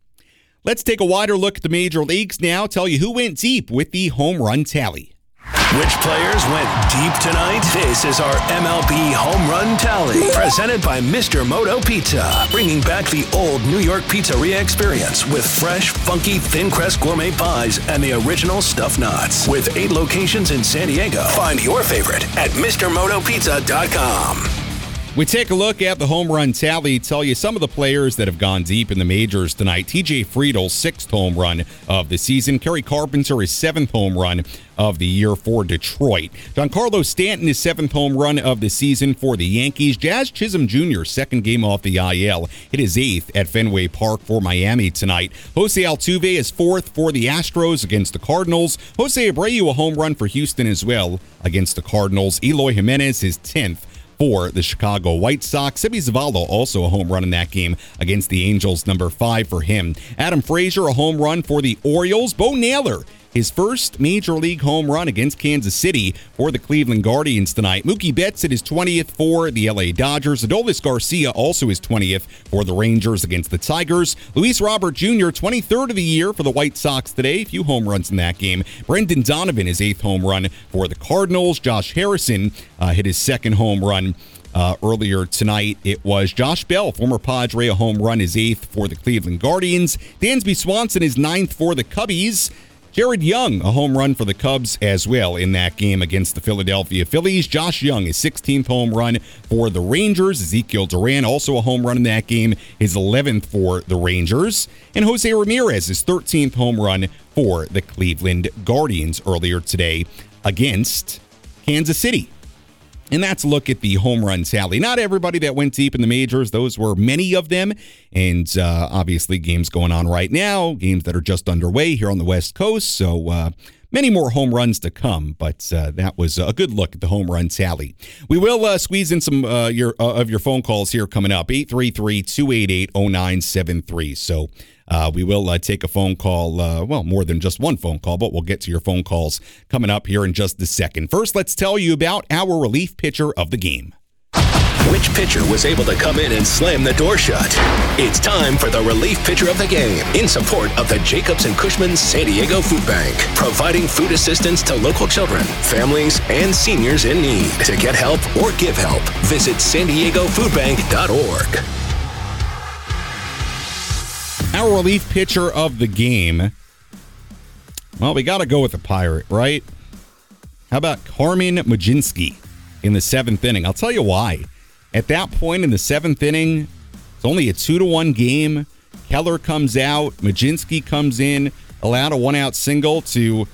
Let's take a wider look at the major leagues now, tell you who went deep with the home run tally. Which players went deep tonight? This is our MLB Home Run Tally, presented by Mr. Moto Pizza, bringing back the old New York pizzeria experience with fresh, funky, thin crust gourmet pies and the original stuffed knots. With eight locations in San Diego, find your favorite at MrMotoPizza.com. We take a look at the home run tally, tell you some of the players that have gone deep in the majors tonight. TJ Friedl, sixth home run of the season. Kerry Carpenter, his seventh home run of the year for Detroit. Giancarlo Stanton, his seventh home run of the season for the Yankees. Jazz Chisholm Jr., second game off the IL, hit his eighth at Fenway Park for Miami tonight. Jose Altuve is fourth for the Astros against the Cardinals. Jose Abreu, a home run for Houston as well against the Cardinals. Eloy Jimenez, his 10th for the Chicago White Sox. Seby Zavala also a home run in that game against the Angels, number five for him. Adam Frazier, a home run for the Orioles. Bo Naylor his first major league home run against Kansas City for the Cleveland Guardians tonight. Mookie Betts at his 20th for the LA Dodgers. Adolis Garcia also his 20th for the Rangers against the Tigers. Luis Robert Jr., 23rd of the year for the White Sox today. A few home runs in that game. Brendan Donovan, his eighth home run for the Cardinals. Josh Harrison uh, hit his second home run. Uh, earlier tonight. It was Josh Bell, former Padre, a home run, his eighth for the Cleveland Guardians. Dansby Swanson, his ninth for the Cubbies. Jared Young, a home run for the Cubs as well in that game against the Philadelphia Phillies. Josh Jung, his 16th home run for the Rangers. Ezekiel Duran, also a home run in that game, his 11th for the Rangers. And Jose Ramirez, his 13th home run for the Cleveland Guardians earlier today against Kansas City. And that's a look at the home run tally. Not everybody that went deep in the majors, those were many of them. And uh, obviously, games going on right now, games that are just underway here on the West Coast. So, uh, many more home runs to come, but uh, that was a good look at the home run tally. We will uh, squeeze in some uh, your uh, of your phone calls here coming up 833 288 0973. So Uh, we will uh, take a phone call, uh, well, more than just one phone call, but we'll get to your phone calls coming up here in just a second. First, let's tell you about our relief pitcher of the game. Which pitcher was able to come in and slam the door shut? It's time for the relief pitcher of the game in support of the Jacobs and Cushman San Diego Food Bank, providing food assistance to local children, families, and seniors in need. To get help or give help, visit san diego foodbank.org. Our relief pitcher of the game. Well, we got to go with the Pirate, right? How about Carmen Mlodzinski in the seventh inning? I'll tell you why. At that point in the seventh inning, it's only a two to one game. Keller comes out, Mlodzinski comes in, allowed a one out single to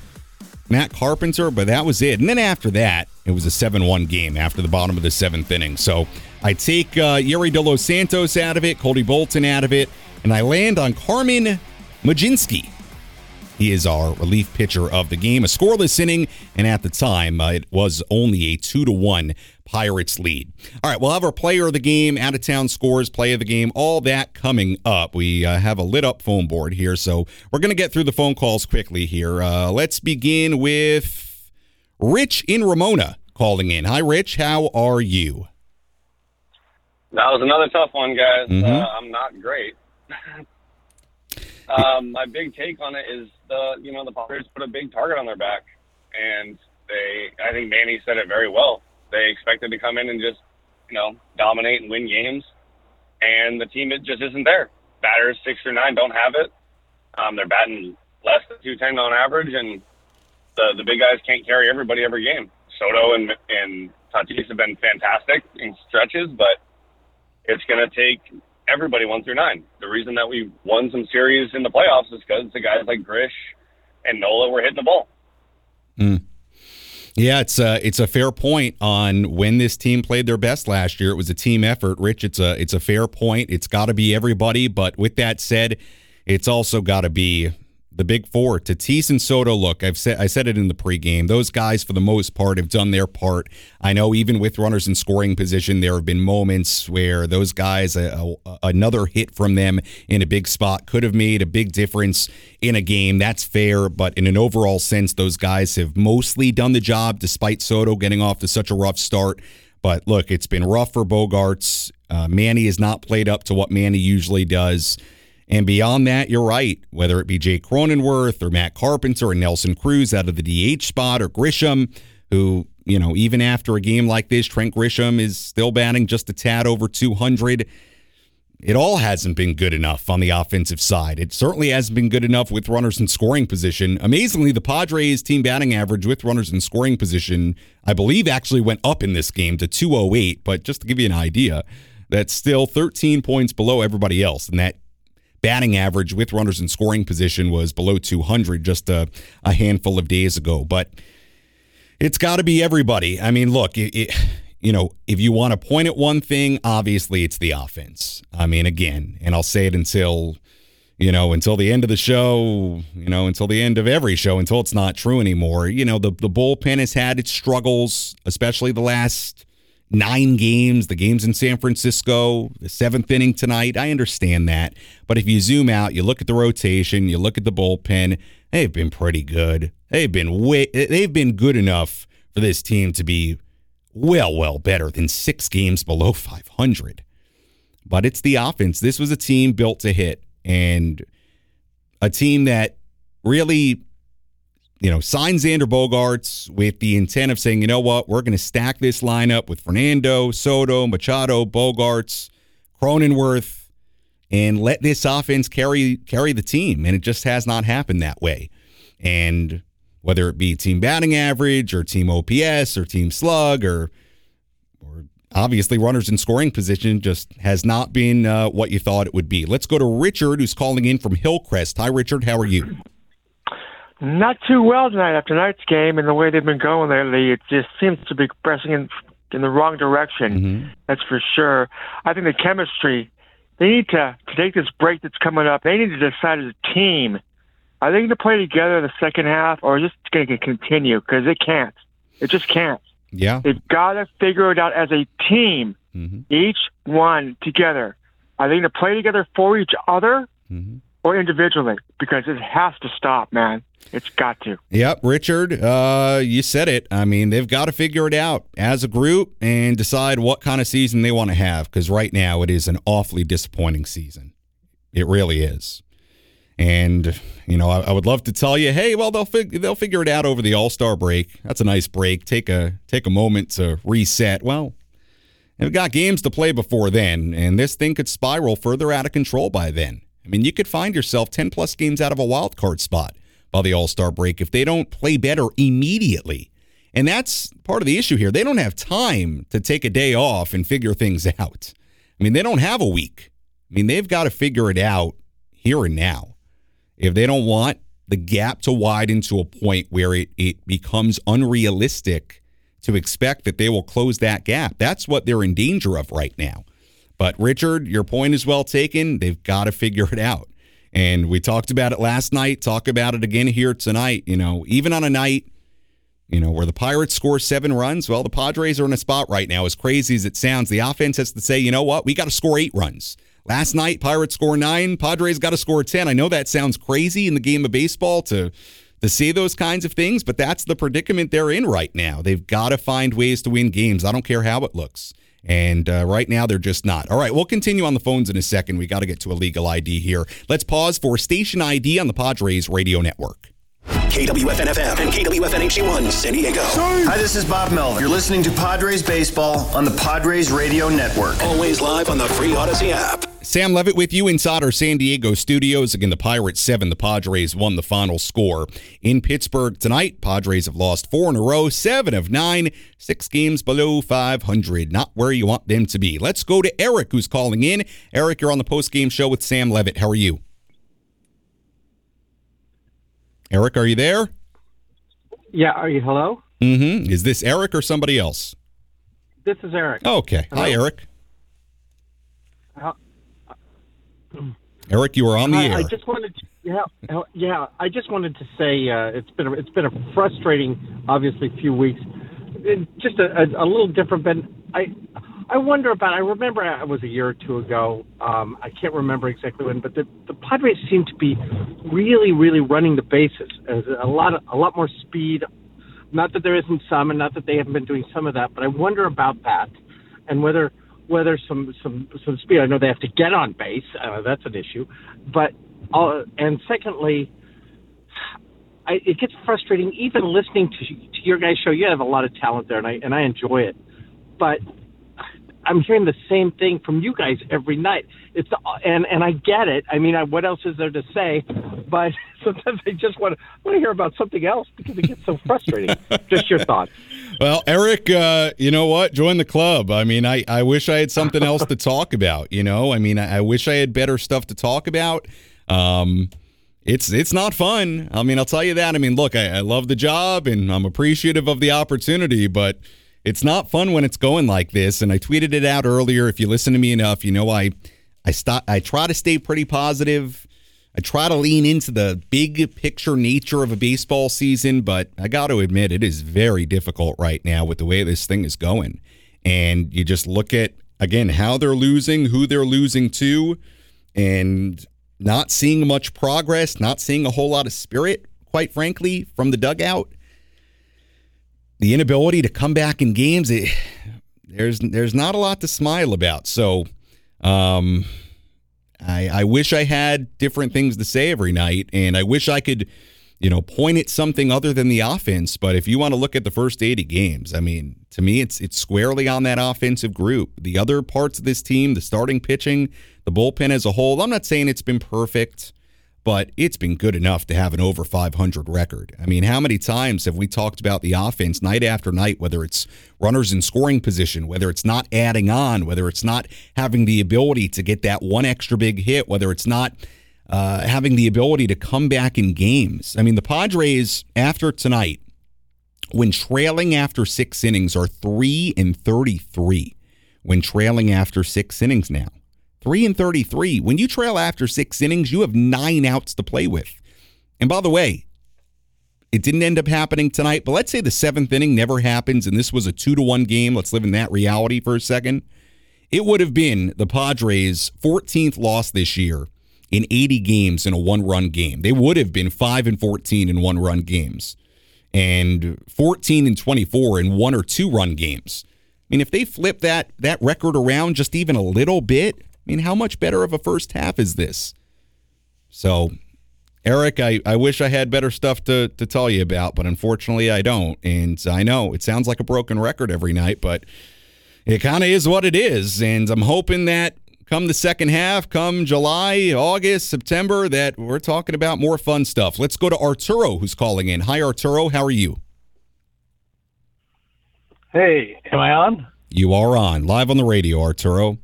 Matt Carpenter, but that was it. And then after that, it was a 7 1 game after the bottom of the seventh inning. So I take uh, Yerry De Los Santos out of it, Cody Bolton out of it, and I land on Carmen Mlodzinski. He is our relief pitcher of the game. A scoreless inning, and at the time, uh, it was only a 2 to 1 Pirates lead. All right, we'll have our player of the game, out of town scores, play of the game, all that coming up. We uh, have a lit up phone board here, so we're going to get through the phone calls quickly here. Uh, let's begin with Rich in Ramona calling in. Hi, Rich. How are you? That was another tough one, guys. Mhm. Uh, I'm not great. (laughs) um, my big take on it is the you know the Pirates put a big target on their back, and they I think Manny said it very well. They expected to come in and just you know dominate and win games, and the team it just isn't there. Batters six or nine don't have it. Um, they're batting less than two ten on average, and the the big guys can't carry everybody every game. Soto and and Tatis have been fantastic in stretches, but it's going to take everybody one through nine. The reason that we won some series in the playoffs is because the guys like Grish and Nola were hitting the ball. Hmm. Yeah, it's a it's a fair point on when this team played their best last year. It was a team effort, Rich. It's a it's a fair point. It's got to be everybody, but with that said, it's also got to be the big four. Tatis and Soto. Look, I've said I said it in the pregame. Those guys, for the most part, have done their part. I know even with runners in scoring position, there have been moments where those guys, a, a, another hit from them in a big spot could have made a big difference in a game. That's fair, but in an overall sense, those guys have mostly done the job, despite Soto getting off to such a rough start. But look, it's been rough for Bogaerts. Uh, Manny has not played up to what Manny usually does. And beyond that, you're right. Whether it be Jay Cronenworth or Matt Carpenter or Nelson Cruz out of the DH spot or Grisham, who, you know, even after a game like this, Trent Grisham is still batting just a tad over 200. It all hasn't been good enough on the offensive side. It certainly hasn't been good enough with runners in scoring position. Amazingly, the Padres team batting average with runners in scoring position, I believe, actually went up in this game to 208. But just to give you an idea, that's still 13 points below everybody else. And that batting average with runners in scoring position was below 200 just a, a handful of days ago. But it's got to be everybody. I mean, look, it, it, you know, if you want to point at one thing, obviously it's the offense. I mean, again, and I'll say it until, you know, until the end of the show, you know, until the end of every show, until it's not true anymore. You know, the, the bullpen has had its struggles, especially the last nine games, the games in San Francisco, the seventh inning tonight. I understand that. But if you zoom out, you look at the rotation, you look at the bullpen, they've been pretty good. They've been way, they've been good enough for this team to be well, well better than six games below (laughs) 500. But it's the offense. This was a team built to hit and a team that really you know, sign Xander Bogaerts with the intent of saying, you know what, we're going to stack this lineup with Fernando, Soto, Machado, Bogaerts, Cronenworth, and let this offense carry carry the team. And it just has not happened that way. And whether it be team batting average or team OPS or team slug or or obviously runners in scoring position just has not been uh, what you thought it would be. Let's go to Richard, who's calling in from Hillcrest. Hi, Richard. How are you? Not too well tonight after tonight's game, and the way they've been going lately, it just seems to be pressing in in the wrong direction. Mm-hmm. That's for sure. I think the chemistry. They need to to take this break that's coming up. They need to decide as a team. Are they going to play together in the second half, or is this going to continue? Because it can't. It just can't. Yeah. They've got to figure it out as a team, mm-hmm. each one together. Are they going to play together for each other, mm-hmm. or individually because it has to stop, man. It's got to. Yep, Richard, uh, you said it. I mean, they've got to figure it out as a group and decide what kind of season they want to have because right now it is an awfully disappointing season. It really is. And you know, I, I would love to tell you, hey, well, they'll fig- they'll figure it out over the All Star break. That's a nice break. Take a take a moment to reset. Well, they've got games to play before then, and this thing could spiral further out of control by then. I mean, you could find yourself ten plus games out of a wild card spot by the All Star break if they don't play better immediately. And that's part of the issue here. They don't have time to take a day off and figure things (laughs) out. I mean, they don't have a week. I mean, they've got to figure it out here and now. If they don't want the gap to widen to a point where it, it becomes unrealistic to expect that they will close that gap, that's what they're in danger of right now. But Richard, your point is well taken. They've got to figure it out. And we talked about it last night, talk about it again here tonight. You know, even on a night, you know, where the Pirates score seven runs, well, the Padres are in a spot right now. As crazy as it sounds, the offense has to say, you know what, we got to score eight runs. Last night, Pirates score nine, Padres got to score 10. I know that sounds crazy in the game of baseball to to say those kinds of things, but that's the predicament they're in right now. They've got to find ways to win games. I don't care how it looks. And uh, right now, they're just not. All right, we'll continue on the phones in a second. We got to get to a legal ID here. Let's pause for station ID on the Padres radio network. KWFN FM and KWFN HD1 San Diego. Hi, this is Bob Melvin. You're listening to Padres Baseball on the Padres Radio Network. Always live on the free Audacy app. Sam Levitt with you inside our San Diego studios. Again, the Pirates seven, the Padres won the final score in Pittsburgh tonight. Padres have lost four in a row, seven of nine, six games below 500. Not where you want them to be. Let's go to Eric, who's calling in. Eric, you're on the post game show with Sam Levitt. How are you? Eric, are you there? Yeah, are you hello? Mm-hmm. Is this Eric or somebody else? This is Eric. Okay. Hello? Hi, Eric. How- Eric, you are on the Hi, air. I just wanted to, yeah, uh, yeah, I just wanted to say uh, it's been a, it's been a frustrating, obviously, few weeks. It- Just a, a, a little different, but I I wonder about. I remember it was a year or two ago. Um, I can't remember exactly when, but the the Padres seem to be really, really running the bases. There's a lot of, a lot more speed. Not that there isn't some, and not that they haven't been doing some of that, but I wonder about that, and whether whether some some some speed. I know they have to get on base. Uh, that's an issue, but uh, and secondly, I, it gets frustrating even listening to to your guys' show. You have a lot of talent there, and I and I enjoy it, but I'm hearing the same thing from you guys every night. It's and and I get it. I mean, I, what else is there to say? But (laughs) sometimes I just want to want to hear about something else because it gets so frustrating. (laughs) just your thoughts. Well, Eric, uh, you know what? Join the club. I mean, I, I wish I had something else to talk (laughs) about. You know, I mean, I, I wish I had better stuff to talk about. Um, it's it's not fun. I mean, I'll tell you that. I mean, look, I, I love the job and I'm appreciative of the opportunity, but it's not fun when it's going like this. And I tweeted it out earlier. If you listen to me enough, you know I I stop. I try to stay pretty positive. I try to lean into the big picture nature of a baseball season, but I got to admit it is very difficult right now with the way this thing is going. And you just look at again how they're losing, who they're losing to, and not seeing much progress, not seeing a whole lot of spirit, quite frankly, from the dugout. The inability to come back in games, it, there's there's not a lot to smile about. So, um, I, I wish I had different things to say every night, and I wish I could, you know, point at something other than the offense. But if you want to look at the first 80 games, I mean, to me, it's it's squarely on that offensive group. The other parts of this team, the starting pitching, the bullpen as a whole, I'm not saying it's been perfect, but it's been good enough to have an over 500 record. I mean, how many times have we talked about the offense night after night, whether it's runners in scoring position, whether it's not adding on, whether it's not having the ability to get that one extra big hit, whether it's not uh, having the ability to come back in games? I mean, the Padres, after tonight, when trailing after six innings, are 3 and 33 when trailing after six innings now. 3 and 33. When you trail after six innings, you have nine outs to play with. And by the way, it didn't end up happening tonight, but let's say the seventh inning never happens and this was a two to one game. Let's live in that reality for a second. It would have been the Padres' 14th loss this year in 80 games in a one run game. They would have been 5 and 14 in one run games and 14 and 24 in one or two run games. I mean, if they flip that that record around just even a little bit, I mean, how much better of a first half is this? So, Eric, I, I wish I had better stuff to, to tell you about, but unfortunately I don't. And I know it sounds like a broken record every night, but it kind of is what it is. And I'm hoping that come the second half, come July, August, September, that we're talking about more fun stuff. Let's go to Arturo, who's calling in. Hi, Arturo. How are you? Hey, am I on? You are on live on the radio, Arturo.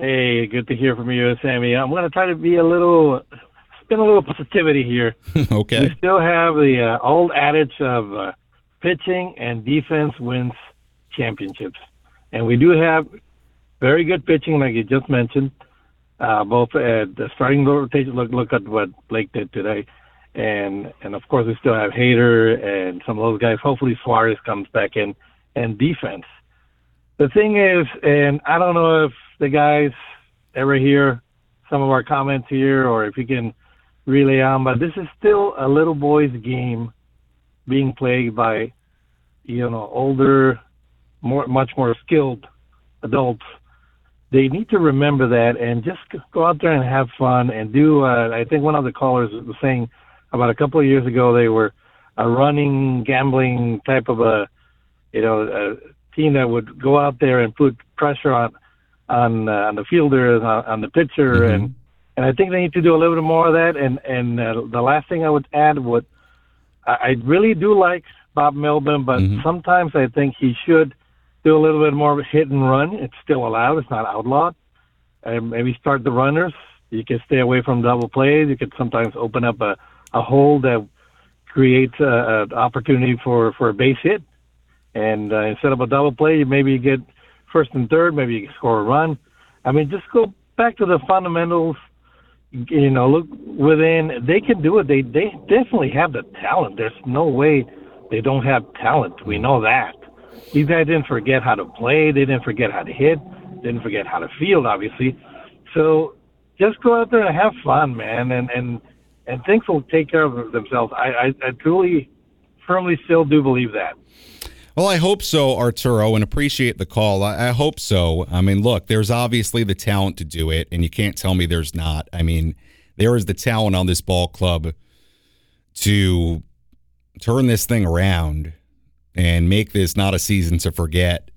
Hey, good to hear from you, Sammy. I'm going to try to be a little, spin a little positivity here. (laughs) okay. We still have the uh, old adage of uh, pitching and defense wins championships, and we do have very good pitching, like you just mentioned. Uh, both at the starting rotation. Look, look at what Blake did today, and and of course we still have Hader and some of those guys. Hopefully Suarez comes back in, and defense. The thing is, and I don't know if the guys ever hear some of our comments here, or if you can relay on, but this is still a little boy's game, being played by, you know, older, more much more skilled adults they need to remember that and just go out there and have fun and do. Uh, I think one of the callers was saying about a couple of years ago they were a running gambling type of a you know a that would go out there and put pressure on on uh, on the fielders on, on the pitcher mm-hmm. and and I think they need to do a little bit more of that and and uh, the last thing I would add would I, I really do like Bob Melvin but mm-hmm. sometimes I think he should do a little bit more of a hit and run. It's still allowed. It's not outlawed. And maybe start the runners. You can stay away from double plays. You could sometimes open up a, a hole that creates an opportunity for, for a base hit. And uh, instead of a double play, maybe you get first and third. Maybe you score a run. I mean, just go back to the fundamentals. You know, look within. They can do it. They they definitely have the talent. There's no way they don't have talent. We know that. These guys didn't forget how to play. They didn't forget how to hit. Didn't forget how to field, obviously. So just go out there and have fun, man, and and and things will take care of themselves. I I, I truly, firmly, still do believe that. Well, I hope so, Arturo, and appreciate the call. I, I, hope so. I mean, look, there's obviously the talent to do it, and you can't tell me there's not. I mean, there is the talent on this ball club to turn this thing around and make this not a season to forget.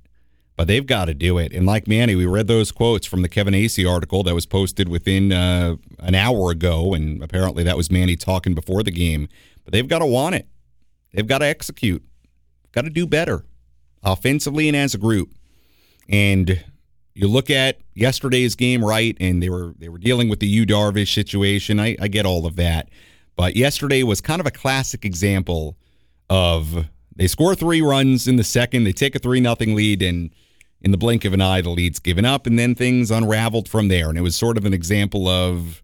But they've got to do it. And like Manny, we read those quotes from the Kevin Acee article that was posted within uh, an hour ago. And apparently that was Manny talking before the game. But they've got to want it. They've got to execute. Got to do better offensively and as a group. And you look at yesterday's game, right? And they were they were dealing with the Yu Darvish situation. I, I get all of that. But yesterday was kind of a classic example of they score three runs in the second. They take a 3 nothing lead, and in the blink of an eye, the lead's given up, and then things unraveled from there. And it was sort of an example of,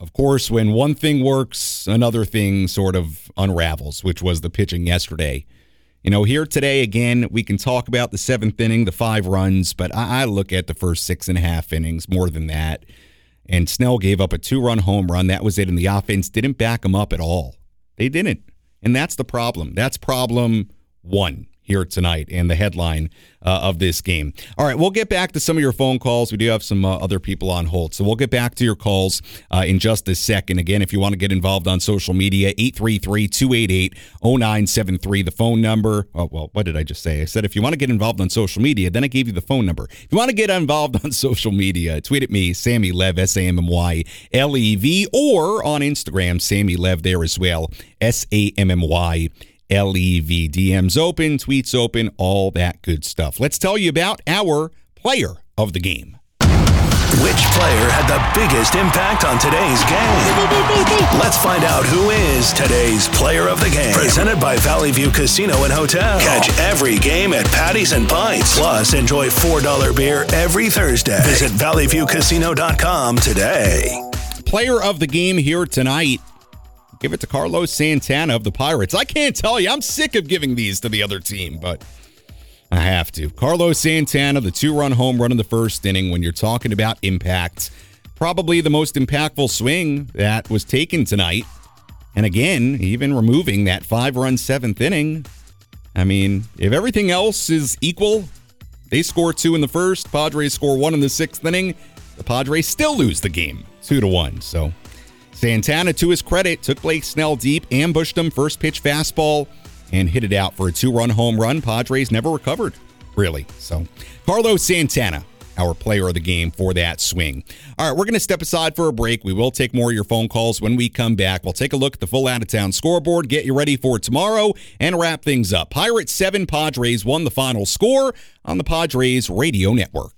of course, when one thing works, another thing sort of unravels, which was the pitching yesterday. You know, here today, again, we can talk about the seventh inning, the five runs, but I, I look at the first six and a half innings more than that. And Snell gave up a two run home run. That was it. And the offense didn't back him up at all. They didn't. And that's the problem. That's problem one here tonight and the headline uh, of this game. All right, we'll get back to some of your phone calls. We do have some uh, other people on hold. So we'll get back to your calls uh, in just a second. Again, if you want to get involved on social media, 833 288 0973, the phone number. Oh, well, what did I just say? I said if you want to get involved on social media, then I gave you the phone number. If you want to get involved (laughs) on social media, tweet at me, Sammy Lev, S A M M Y L E V, or on Instagram, Sammy Lev there as well, S A M M Y LEV. DMs open, tweets open, all that good stuff. Let's tell you about our player of the game. Which player had the biggest impact on today's game? Let's find out who is today's player of the game. Presented by Valley View Casino and Hotel. Catch every game at Patties and Pints. Plus, enjoy $4 beer every Thursday. Visit valleyviewcasino.com today. Player of the game here tonight Give it to Carlos Santana of the Pirates. I can't tell you. I'm sick of giving these to the other team, but I have to. Carlos Santana, the two run home run in the first inning, when you're talking about impact, probably the most impactful swing that was taken tonight. And again, even removing that five run seventh inning. I mean, if everything else is equal, they score two in the first, Padres score one in the sixth inning. The Padres still lose the game, two to one. So Santana, to his credit, took Blake Snell deep, ambushed him, first pitch fastball, and hit it out for a two run home run. Padres never recovered, really. So Carlos Santana, our player of the game for that swing. All right, we're going to step aside for a break. We will take more of your phone calls when we come back. We'll take a look at the full out of town scoreboard, get you ready for tomorrow, and wrap things up. Pirates 7, Padres 1, the final score on the Padres Radio Network.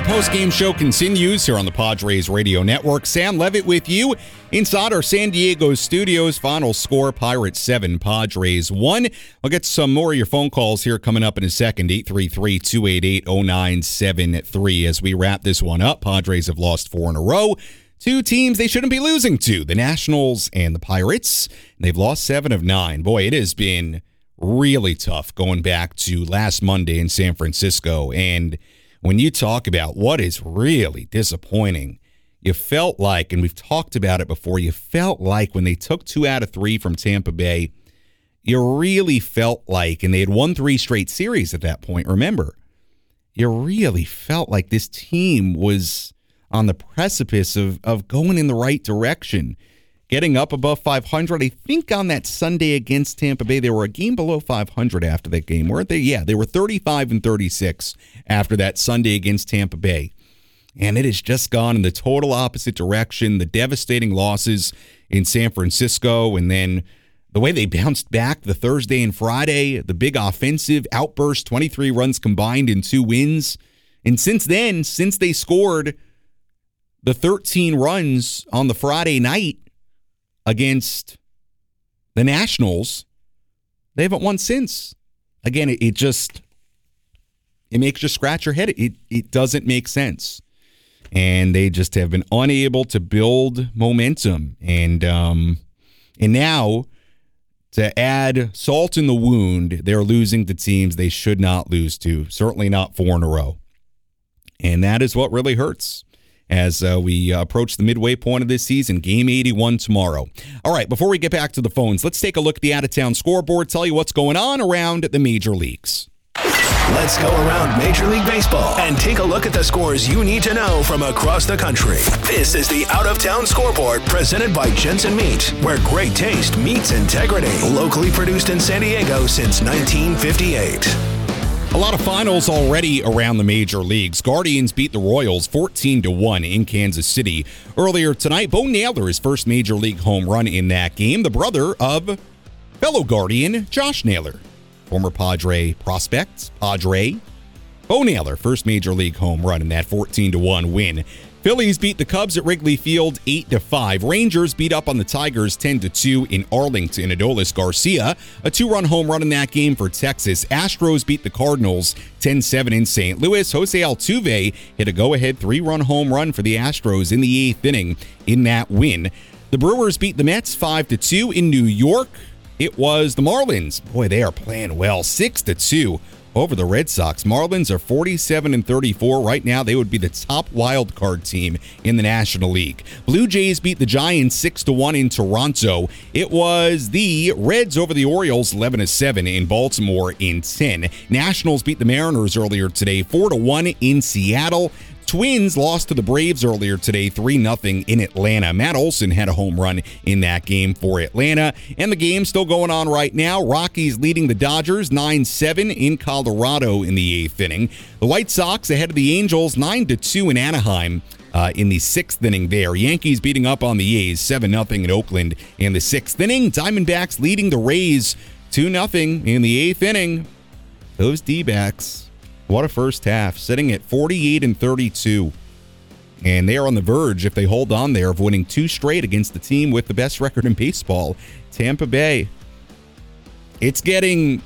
Our post-game show continues here on the Padres Radio Network. Sam Levitt with you inside our San Diego studios. Final score, Pirates 7, Padres 1. I'll get some more of your phone calls here coming up in a second. 833-288-0973 as we wrap this one up. Padres have lost four in a row. Two teams they shouldn't be losing to, the Nationals and the Pirates. They've lost seven of nine. Boy, it has been really tough going back to last Monday in San Francisco. And when you talk about what is really disappointing, you felt like, and we've talked about it before, you felt like when they took two out of three from Tampa Bay, you really felt like, and they had won three straight series at that point, remember, you really felt like this team was on the precipice of, of going in the right direction getting up above 500. I think on that Sunday against Tampa Bay, they were a game below 500 after that game, weren't they? Yeah, they were 35 and 36 after that Sunday against Tampa Bay. And it has just gone in the total opposite direction. The devastating losses in San Francisco, and then the way they (laughs) bounced back the Thursday and Friday, the big offensive outburst, 23 runs combined in two wins. And since then, since they scored the 13 runs on the Friday night, against the Nationals. They haven't won since. Again, it, it just it makes you scratch your head. It it doesn't make sense, and they just have been unable to build momentum. And um, and now to add salt in the wound, they're losing to teams they should not lose to. Certainly not four in a row, and that is what really hurts as uh, we approach the midway point of this season. Game 81 tomorrow. All right, before we get back to the phones, let's take a look at the out of town scoreboard, tell you what's going on around the major leagues. Let's go around Major League Baseball and take a look at the scores you need to know from across the country. This is the Out of Town Scoreboard presented by Jensen Meat, where great taste meets integrity. Locally produced in San Diego since 1958. A lot of finals already around the major leagues. Guardians beat the Royals 14 to 1 in Kansas City. Earlier tonight, Bo Naylor his first major league home run in that game, the brother of fellow Guardian Josh Naylor, former Padre prospect, Padre. Bo Naylor, first major league home run in that 14 to 1 win. Phillies beat the Cubs at Wrigley Field 8 to 5. Rangers beat up on the Tigers 10 to 2 in Arlington. Adolis Garcia, a two-run home run in that game for Texas. Astros beat the Cardinals 10-7 in St. Louis. Jose Altuve hit a go-ahead three-run home run for the Astros in the 8th inning in that win. The Brewers beat the Mets 5 to 2 in New York. It was the Marlins. Boy, they are playing well. 6 to 2 over the Red Sox. Marlins are 47 and 34 right now. They would be the top wild card team in the National League. Blue Jays beat the Giants 6 to 1 in Toronto. It was the Reds over the Orioles 11 to 7 in Baltimore in 10. Nationals beat the Mariners earlier today 4 to 1 in Seattle. Twins lost to the Braves earlier today, 3 0 in Atlanta. Matt Olson had a home run in that game for Atlanta. And the game still going on right now. Rockies leading the Dodgers 9 7 in Colorado in the eighth inning. The White Sox ahead of the Angels 9 2 in Anaheim. Uh, in the sixth inning there. Yankees beating up on the A's 7 0 in Oakland in the sixth inning. Diamondbacks leading the Rays 2 nothing in the eighth inning. Those D backs, what a first half, sitting at 48 and 32. And they are on the verge, if they hold on there, of winning two straight against the team with the best record in baseball, Tampa Bay. It's getting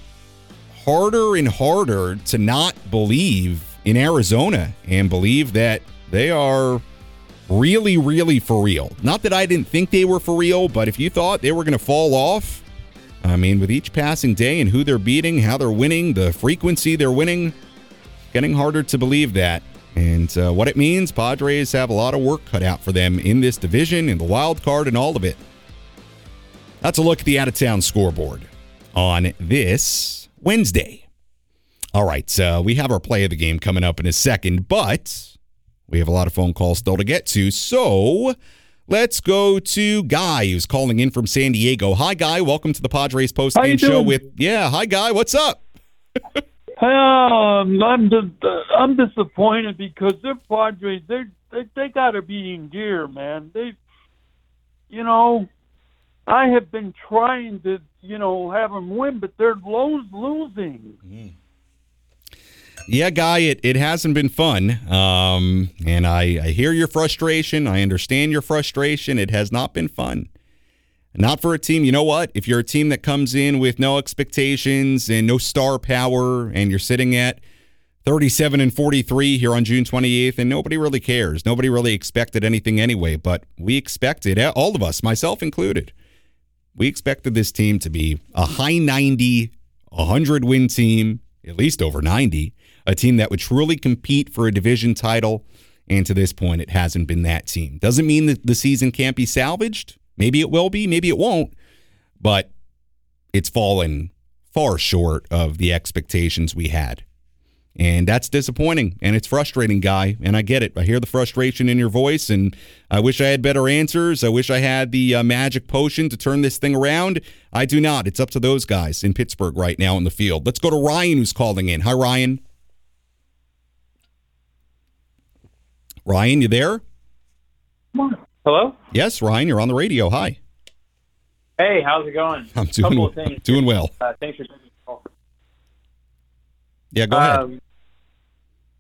harder and harder to not believe in Arizona and believe that they are really, really for real. Not that I didn't think they were for real, but if you thought they were going to fall off, I mean, with each passing day and who they're beating, how they're winning, the frequency they're winning, getting harder to believe that. And uh, what it means, Padres have a lot of work cut out for them in this division, in the wild card, and all of it. That's a look at the out of town scoreboard on this Wednesday. All right, uh, we have our play of the game coming up in a second, but we have a lot of phone calls still to get to. So let's go to Guy, who's calling in from San Diego. Hi, Guy. Welcome to the Padres post game show. With yeah, hi, Guy. What's up? (laughs) Um, I'm I'm disappointed because their Padres they they they got to be in gear, man. They, you know, I have been trying to you know have them win, but they're lo- losing. Yeah, Guy, it, it hasn't been fun. Um, and I, I hear your frustration. I understand your frustration. It has not been fun. Not for a team. You know what? If you're a team that comes in with no expectations and no star power, and you're sitting at 37 and 43 here on June 28th, and nobody really cares. Nobody really expected anything anyway, but we expected, all of us, myself included, we expected this team to be a high 90, 100 win team, at least over 90, a team that would truly compete for a division title. And to this point, it hasn't been that team. Doesn't mean that the season can't be salvaged. Maybe it will be, maybe it won't, but it's fallen far short of the expectations we had. And that's disappointing and it's frustrating, Guy. And I get it. I hear the frustration in your voice, and I wish I had better answers. I wish I had the uh, magic potion to turn this thing around. I do not. It's up to those guys in Pittsburgh right now in the field. Let's go to Ryan, who's calling in. Hi, Ryan. Ryan, you there? Hello? Yes, Ryan, you're on the radio. Hi. Hey, how's it going? I'm doing, Couple of things. doing well. Uh, thanks for taking the call. Yeah, go ahead. Um,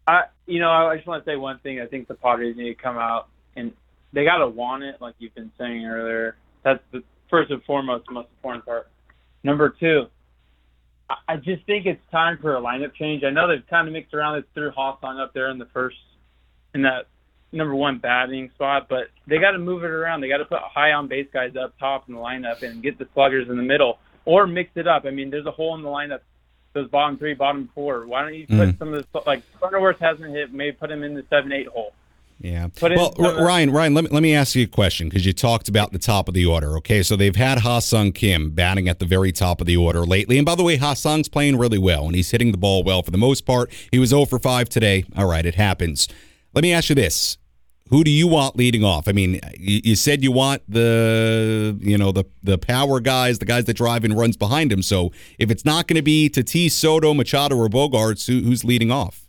I, you know, I just want to say one thing. I think the Padres need to come out and they got to want it, like you've been saying earlier. That's the first and foremost, most important part. Number two, I- I just think it's time for a lineup change. I know they've kind of mixed around. They threw Hawthorne up there in the first, in that number one batting spot, but they got to move it around. They got to put high on base guys up top in the lineup and get the sluggers in the middle, or mix it up. I mean, there's a hole in the lineup. Those bottom three, bottom four. Why don't you put Mhm. some of the like Cronenworth hasn't hit? Maybe put him in the seven, eight hole. Yeah. Well, Ryan, Ryan, let me, let me ask you a question because you talked about the top of the order. Okay, so they've had Ha-Sung Kim batting at the very top of the order lately. And by the way, Ha-Sung's playing really well and he's hitting the ball well for the most part. He was 0 for 5 today. All right, it happens. Let me ask you this. Who do you want leading off? I mean, you, you said you want the, you know, the the power guys, the guys that drive and runs behind him. So if it's not going to be Tatis, Soto, Machado, or Bogaerts, who, who's leading off?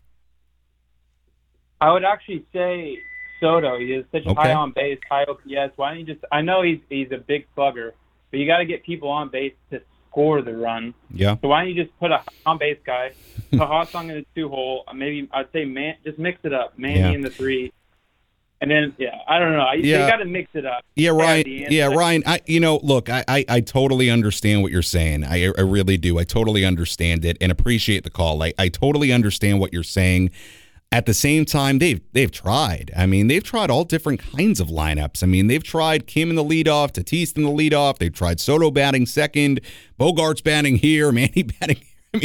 I would actually say Soto. He is such a Okay. high on base, high OPS. Why don't you just? I know he's he's a big slugger, but you got to get people on base to score the run. Yeah. So why don't you just put a on base guy, (laughs) put Hawthorne in the two hole, maybe I'd say man, just mix it up, Manny Yeah. in the three, and then yeah, I don't know. You, Yeah. you got to mix it up. Yeah, Ryan. Yeah. Ryan. I, you know, look, I, I, I totally understand what you're saying. I, I really do. I totally understand it and appreciate the call. I, I totally understand what you're saying. At the same time, they've they've tried. I mean, they've tried all different kinds of lineups. I mean, they've tried Kim in the leadoff, Tatis in the leadoff. They've tried Soto batting second, Bogaerts batting here, (laughs) Manny batting. Here. I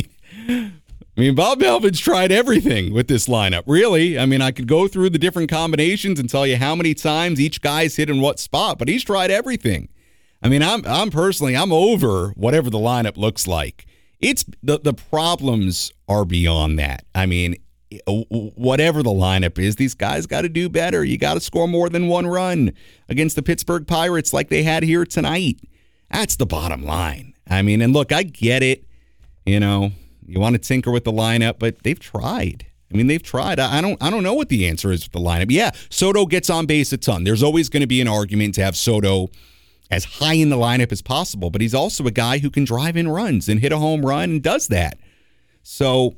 mean, I mean, Bob Melvin's tried everything with this lineup. Really, I mean, I could go through the different combinations and tell you how many times each guy's hit in what spot, but he's tried everything. I mean, I'm I'm personally I'm over whatever the lineup looks like. It's the the problems are beyond that. I mean, uh, w- whatever the lineup is, these guys got to do better. You got to score more than one run against the Pittsburgh Pirates like they had here tonight. That's the bottom line. I mean, and look, I get it. You know, you want to tinker with the lineup, but they've tried. I mean, they've tried. I don't. I don't know what the answer is with the lineup. Yeah, Soto gets on base a ton. There's always going to be an argument to have Soto as high in the lineup as possible, but he's also a guy who can drive in runs and hit a home run and does that. So,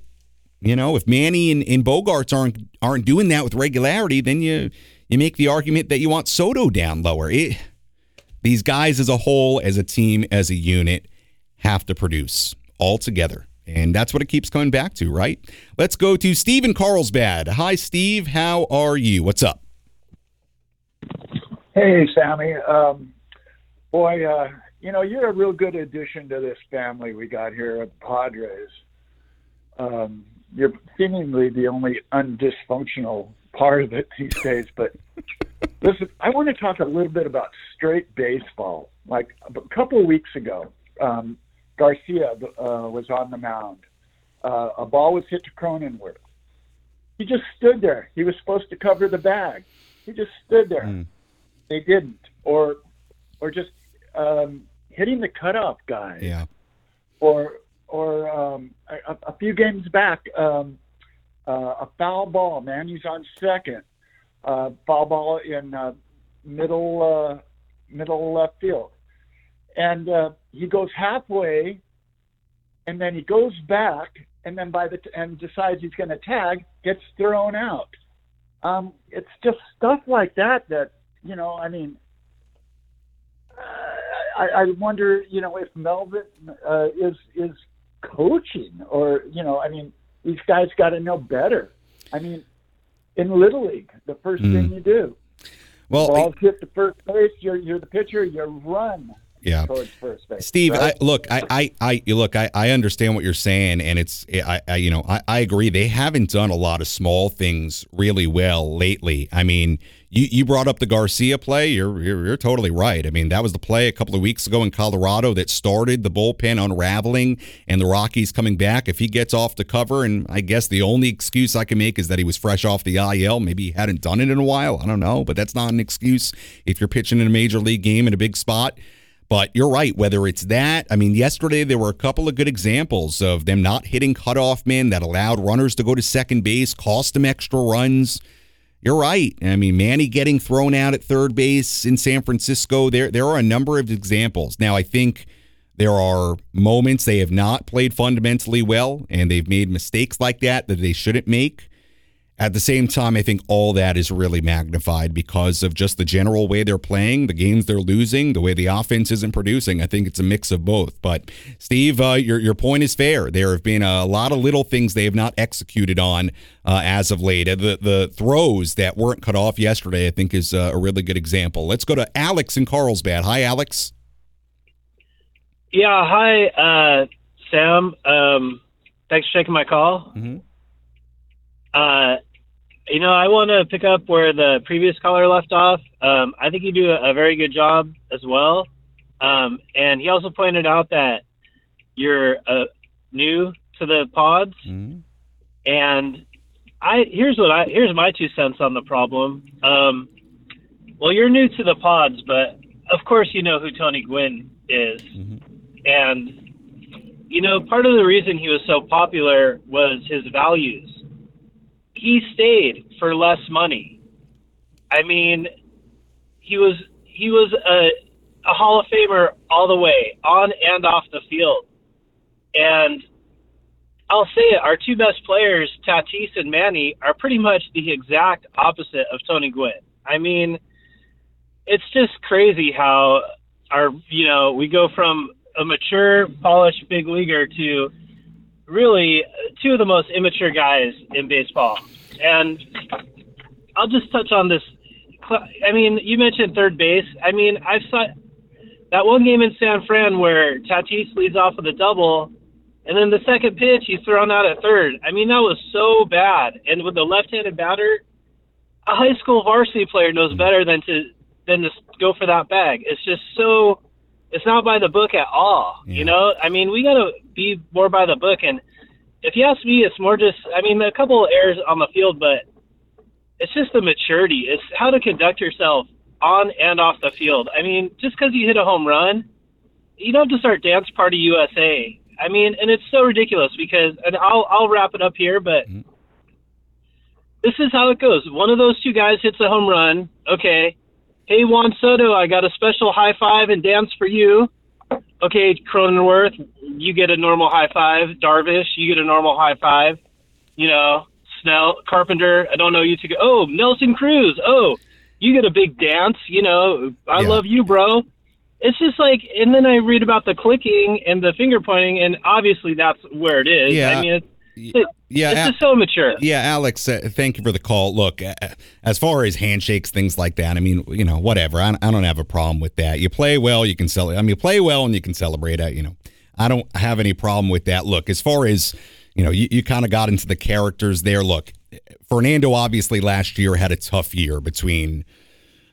you know, if Manny and, and Bogaerts aren't aren't doing that with regularity, then you you make the argument that you want Soto down lower. It, these guys as a whole, as a team, as a unit, have to produce all together. And that's what it keeps coming back to, right? Let's go to Steve in Carlsbad. Hi, Steve. How are you? What's up? Hey, Sammy. Um, boy, uh, you know, you're a real good addition to this family we got here at Padres. Um, you're seemingly the only undysfunctional part of it these days. But (laughs) listen, I want to talk a little bit about straight baseball. Like a couple of weeks ago, um, Garcia uh, was on the mound. Uh, a ball was hit to Cronenworth. He just stood there. He was supposed to cover the bag. He just stood there. Hmm. They didn't, or or just um, hitting the cutoff guy. Yeah. Or or um, a, a few games back, um, uh, a foul ball. Man, he's on second. Uh, foul ball in uh, middle uh, middle left field, and uh, he goes halfway, and then he goes back, and then by the t- and decides he's going to tag, gets thrown out. Um, it's just stuff like that that you know. I mean, I, I wonder, you know, if Melvin uh, is is coaching, or you know, I mean, these guys got to know better. I mean, in little league, the first Mm. thing you do, Well, balls hit the first base, you're you're the pitcher, you run Yeah. towards first base. Steve, right? I, look, I, I, I, you look, I, I understand what you're saying, and it's, I, I you know, I, I agree. They haven't done a lot of small things really well lately. I mean, you, you brought up the Garcia play. You're, you're, you're totally right. I mean, that was the play a couple of weeks ago in Colorado that started the bullpen unraveling and the Rockies coming back. If he gets off the cover, and I guess the only excuse I can make is that he was fresh off the IL. Maybe he hadn't done it in a while. I don't know, but that's not an excuse if you're pitching in a major league game in a big spot. But you're right, whether it's that, I mean, yesterday there were a couple of good examples of them not hitting cutoff men that allowed runners to go to second base, cost them extra runs. You're right. I mean, Manny getting thrown out at third base in San Francisco, there there are a number of examples. Now, I think there are moments they have not played fundamentally well and they've made mistakes like that that they shouldn't make. At the same time, I think all that is really magnified because of just the general way they're playing, the games they're losing, the way the offense isn't producing. I think it's a mix of both. But Steve, uh, your your point is fair. There have been a lot of little things they have not executed on uh, as of late. The the throws that weren't cut off yesterday, I think, is uh, a really good example. Let's go to Alex in Carlsbad. Hi, Alex. Yeah, hi, uh, Sam. Um, thanks for taking my call. Mm-hmm. Uh, you know, I want to pick up where the previous caller left off. Um, I think you do a, a very good job as well. Um, and he also pointed out that you're uh, new to the pods, and I here's what I here's my two cents on the problem. Um, well, you're new to the pods, but of course you know who Tony Gwynn is, and you know part of the reason he was so popular was his values. He stayed for less money. I mean, he was he was a a Hall of Famer all the way, on and off the field. And I'll say it, our two best players, Tatis and Manny, are pretty much the exact opposite of Tony Gwynn. I mean, it's just crazy how our you know, we go from a mature, polished big leaguer to really two of the most immature guys in baseball. And I'll just touch on this. I mean, you mentioned third base. I mean, I've saw that one game in San Fran where Tatis leads off with a double, and then the second pitch he's thrown out at third. I mean, that was so bad. And with the left-handed batter, a high school varsity player knows better than to than to go for that bag. It's just so. It's not by the book at all. You know, I mean, we got to be more by the book. And if you ask me, it's more just. I mean, a couple of errors on the field, but it's just the maturity. It's how to conduct yourself on and off the field. I mean, just because you hit a home run, you don't have to start dance party USA. I mean, and it's so ridiculous because, and I'll I'll wrap it up here, but mm-hmm. this is how it goes. One of those two guys hits a home run. Okay, hey Juan Soto, I got a special high five and dance for you. Okay, Cronenworth, you get a normal high five. Darvish, you get a normal high five. You know, Snell, Carpenter, I don't know you to go. Oh, Nelson Cruz. Oh, you get a big dance. You know, I Yeah. love you, bro. It's just like, and then I read about the clicking and the finger pointing, and obviously that's where it is. Yeah. I mean, it's, it, Yeah, Al- just so mature. Yeah, Alex, uh, thank you for the call. Look, uh, as far as handshakes, things like that, I mean, you know, whatever. I, I don't have a problem with that. You play well, you can celebrate. I mean, you play well and you can celebrate. it. you know, I don't have any problem with that. Look, as far as, you know, you, you kind of got into the characters there. Look, Fernando obviously last year had a tough year between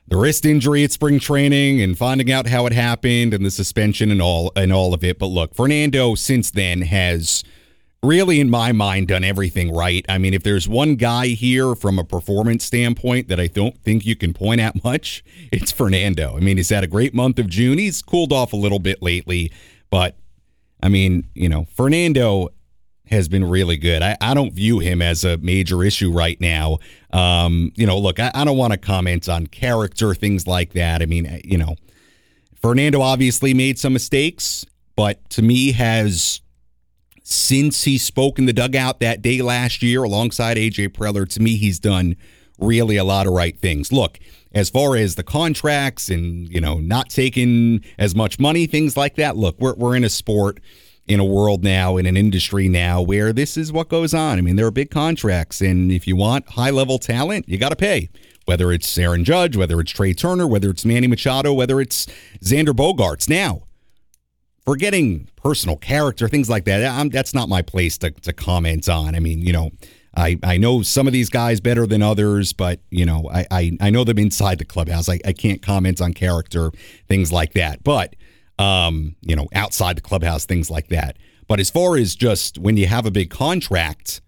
the wrist injury at spring training and finding out how it happened and the suspension and all and all of it. But look, Fernando since then has really, in my mind, done everything right. I mean, if there's one guy here from a performance standpoint that I don't think you can point at much, (laughs) it's Fernando. I mean, he's had a great month of June. He's cooled off a little bit lately, but I mean, you know, Fernando has been really good. I, I don't view him as a major issue right now. Um, you know, look, I, I don't want to comment on character, things like that. I mean, you know, Fernando obviously made some mistakes, but to me has since he spoke in the dugout that day last year alongside AJ Preller, to me he's done really a lot of right things. Look, as far as the contracts and, you know, not taking as much money, things like that. Look, we're we're in a sport in a world now, in an industry now where this is what goes on. I mean, there are big contracts, and if you want high level talent, you got to pay. Whether it's Aaron Judge, whether it's Trea Turner, whether it's Manny Machado, whether it's Xander Bogaerts. Now, forgetting personal character, things like that, I'm, that's not my place to, to comment on. I mean, you know, I, I know some of these guys better than others, but, you know, I, I, I know them inside the clubhouse. I, I can't comment on character, things like that. But, um, you know, outside the clubhouse, things like that. But as far as just when you have a big contract,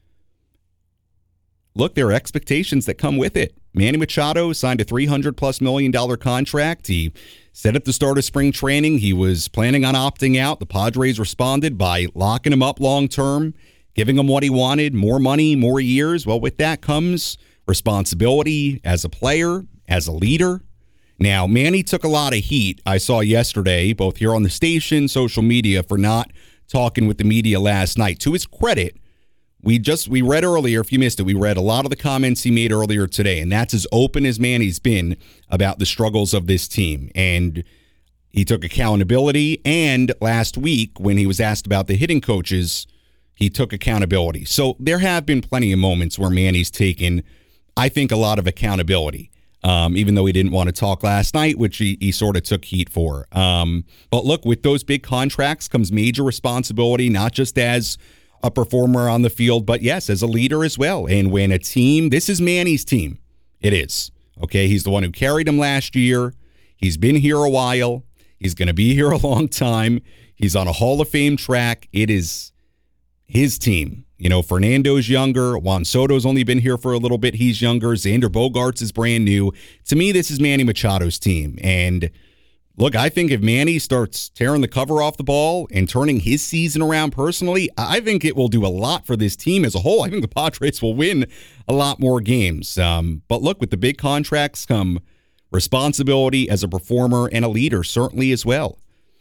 look, there are expectations that come with it. Manny Machado signed a 300 plus million dollar contract. He said at the start of spring training he was planning on opting out. The Padres responded by locking him up long term, giving him what he wanted more money, more years. Well, with that comes responsibility as a player, as a leader. Now, Manny took a lot of heat, I saw yesterday, both here on the station, social media, for not talking with the media last night. To his credit, we just we read earlier, if you missed it, we read a lot of the comments he made earlier today, and that's as open as Manny's been about the struggles of this team. And he took accountability. And last week, when he was asked about the hitting coaches, he took accountability. So there have been plenty of moments where Manny's taken, I think, a lot of accountability. Um, even though he didn't want to talk last night, which he, he sort of took heat for. Um, but look, with those big contracts comes major responsibility, not just as a performer on the field, but yes, as a leader as well. And when a team, this is Manny's team, it is. Okay. He's the one who carried him last year. He's been here a while. He's going to be (laughs) here a long time. He's on a Hall of Fame track. It is his team. You know, Fernando's younger. Juan Soto's only been here for a little bit. He's younger. Xander Bogaerts is brand new. To me, this is Manny Machado's team. And look, I think if Manny starts tearing the cover off the ball and turning his season around personally, I think it will do a lot for this team as a whole. I think the Padres will win a lot more games. Um, but look, with the big contracts come responsibility as a performer and a leader, certainly as well.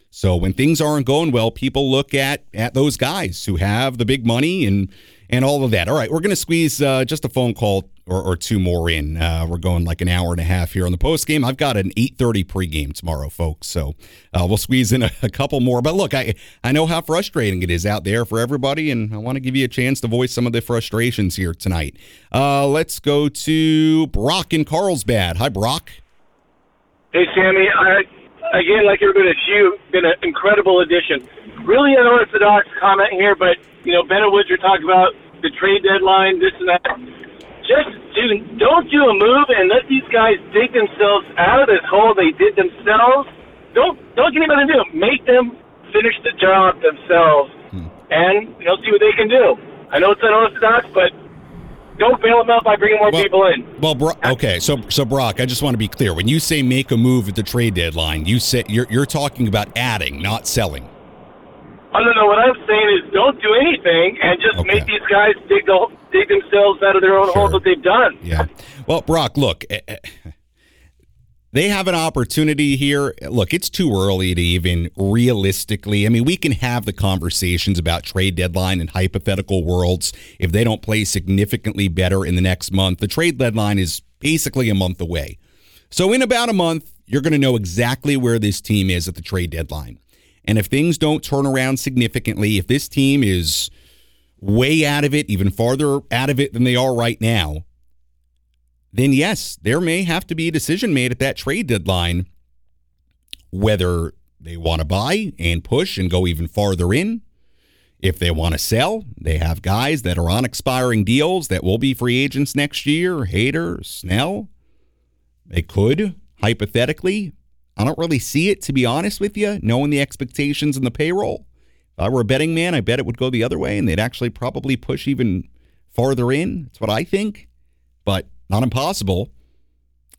So when things aren't going well, people look at at those guys who have the big money and and all of that. All right, we're going to squeeze uh, just a phone call or, or two more in. Uh, we're going like an hour and a half here on the post game. I've got an eight thirty pregame tomorrow, folks. So uh, we'll squeeze in a, a couple more. But look, I I know how frustrating it is out there for everybody, and I want to give you a chance to voice some of the frustrations here tonight. Uh, let's go to Brock in Carlsbad. Hi, Brock. Hey, Sammy. I, again, like everybody, you been an incredible addition. Really unorthodox comment here, but you know, Ben and Woods are talking about the trade deadline, this and that. Just do, don't do a move and let these guys dig themselves out of this hole they did themselves. Don't don't get anybody to do it. Make them finish the job themselves, hmm. and you know, see what they can do. I know it's unorthodox, but don't bail them out by bringing more people in. Well, Bro- okay, so so Brock, I just want to be clear. When you say make a move at the trade deadline, you say you're you're talking about adding, not selling. I don't know. What I'm saying is, don't do anything and just make these guys dig the dig themselves out of their own hole that they've done. Yeah. Well, Brock, look, eh, eh, they have an opportunity here. Look, it's too early to even realistically. I mean, we can have the conversations about trade deadline and hypothetical worlds if they don't play significantly better in the next month. The trade deadline is basically a month away. So, in about a month, you're going to know exactly where this team is at the trade deadline. And if things don't turn around significantly, if this team is way out of it, even farther out of it than they are right now, then yes, there may have to be a decision made at that trade deadline whether they want to buy and push and go even farther in. If they want to sell, they have guys that are on expiring deals that will be free agents next year. Hader, Snell. They could, hypothetically. I don't really see it, to be honest with you, knowing the expectations and the payroll. If I were a betting man, I bet it would go the other way and they'd actually probably push even farther in. That's what I think. But not impossible.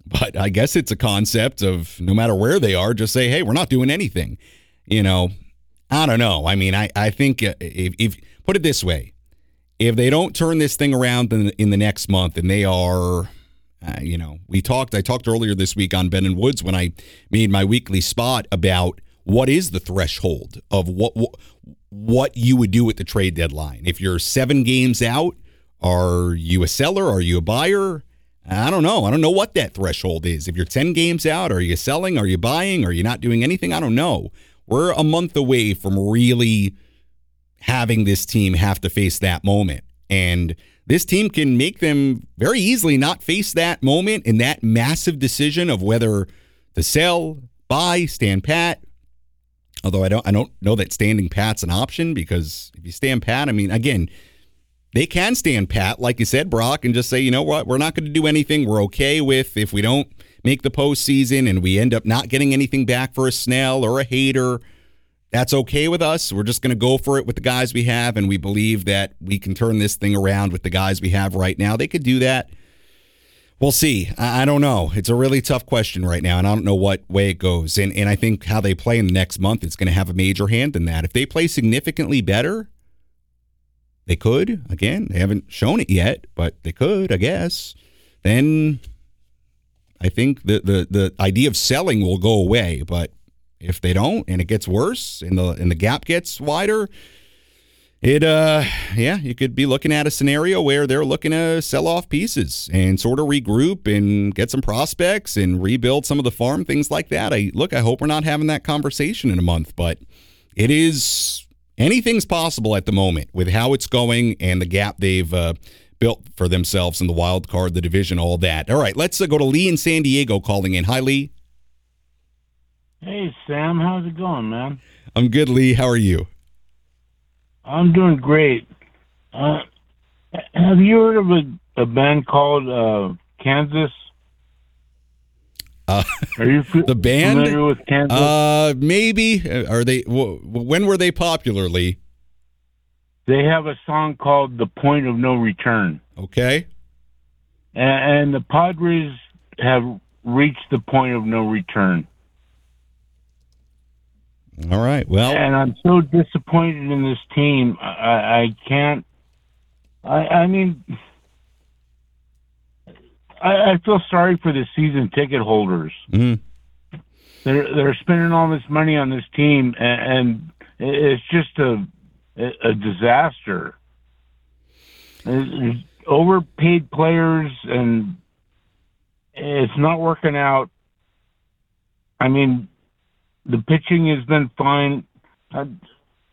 But I guess it's a concept of no matter where they are, just say, hey, we're not doing anything. You know, I don't know. I mean, I, I think uh, if, if put it this way, if they don't turn this thing around in, in the next month and they are, uh, you know, we talked, I talked earlier this week on Ben and Woods when I made my weekly spot about what is the threshold of what, what what you would do at the trade deadline. If you're seven games out, are you a seller? Are you a buyer? I don't know. I don't know what that threshold is. If you're 10 games out, are you selling? Are you buying? Are you not doing anything? I don't know. We're a month away from really having this team have to face that moment. And this team can make them very easily not face that moment in that massive decision of whether to sell, buy, stand pat. Although I don't I don't know that standing pat's an option because if you stand pat, I mean again, they can stand pat, like you said, Brock, and just say, you know what, we're not going to do anything. We're okay with if we don't make the postseason and we end up not getting anything back for a Snell or a Hader. That's okay with us. We're just going to go for it with the guys we have, and we believe that we can turn this thing around with the guys we have right now. They could do that. We'll see. I, I don't know. It's a really tough question right now, and I don't know what way it goes. And and I think how they play in the next month is going to have a major hand in that. If they play significantly better, they could. Again, they haven't shown it yet, but they could, I guess. Then I think the the the idea of selling will go away. But if they don't, and it gets worse, and the and the gap gets wider, it uh yeah, you could be looking at a scenario where they're looking to sell off pieces and sort of regroup and get some prospects and rebuild some of the farm things like that. I look, I hope we're not having that conversation in a month, but it is anything's possible at the moment with how it's going and the gap they've uh, built for themselves in the wild card, the division, all that. All right, let's uh, go to Lee in San Diego calling in. Hi, Lee. Hey, Sam. How's it going, man? I'm good, Lee. How are you? I'm doing great. Uh, have you heard of a, a band called uh, Kansas? Uh, Are you (laughs) the band? familiar with Kansas? Uh, maybe. Are they? W- when were they popular, Lee? They have a song called "The Point of No Return," Okay. and, and the Padres have reached the point of no return. All right. Well, and I'm so disappointed in this team. I, I can't. I, I mean, I, I feel sorry for the season ticket holders. Mhm. They're they're spending all this money on this team, and, and it's just a a disaster. There's overpaid players, and it's not working out. I mean, the pitching has been fine. I,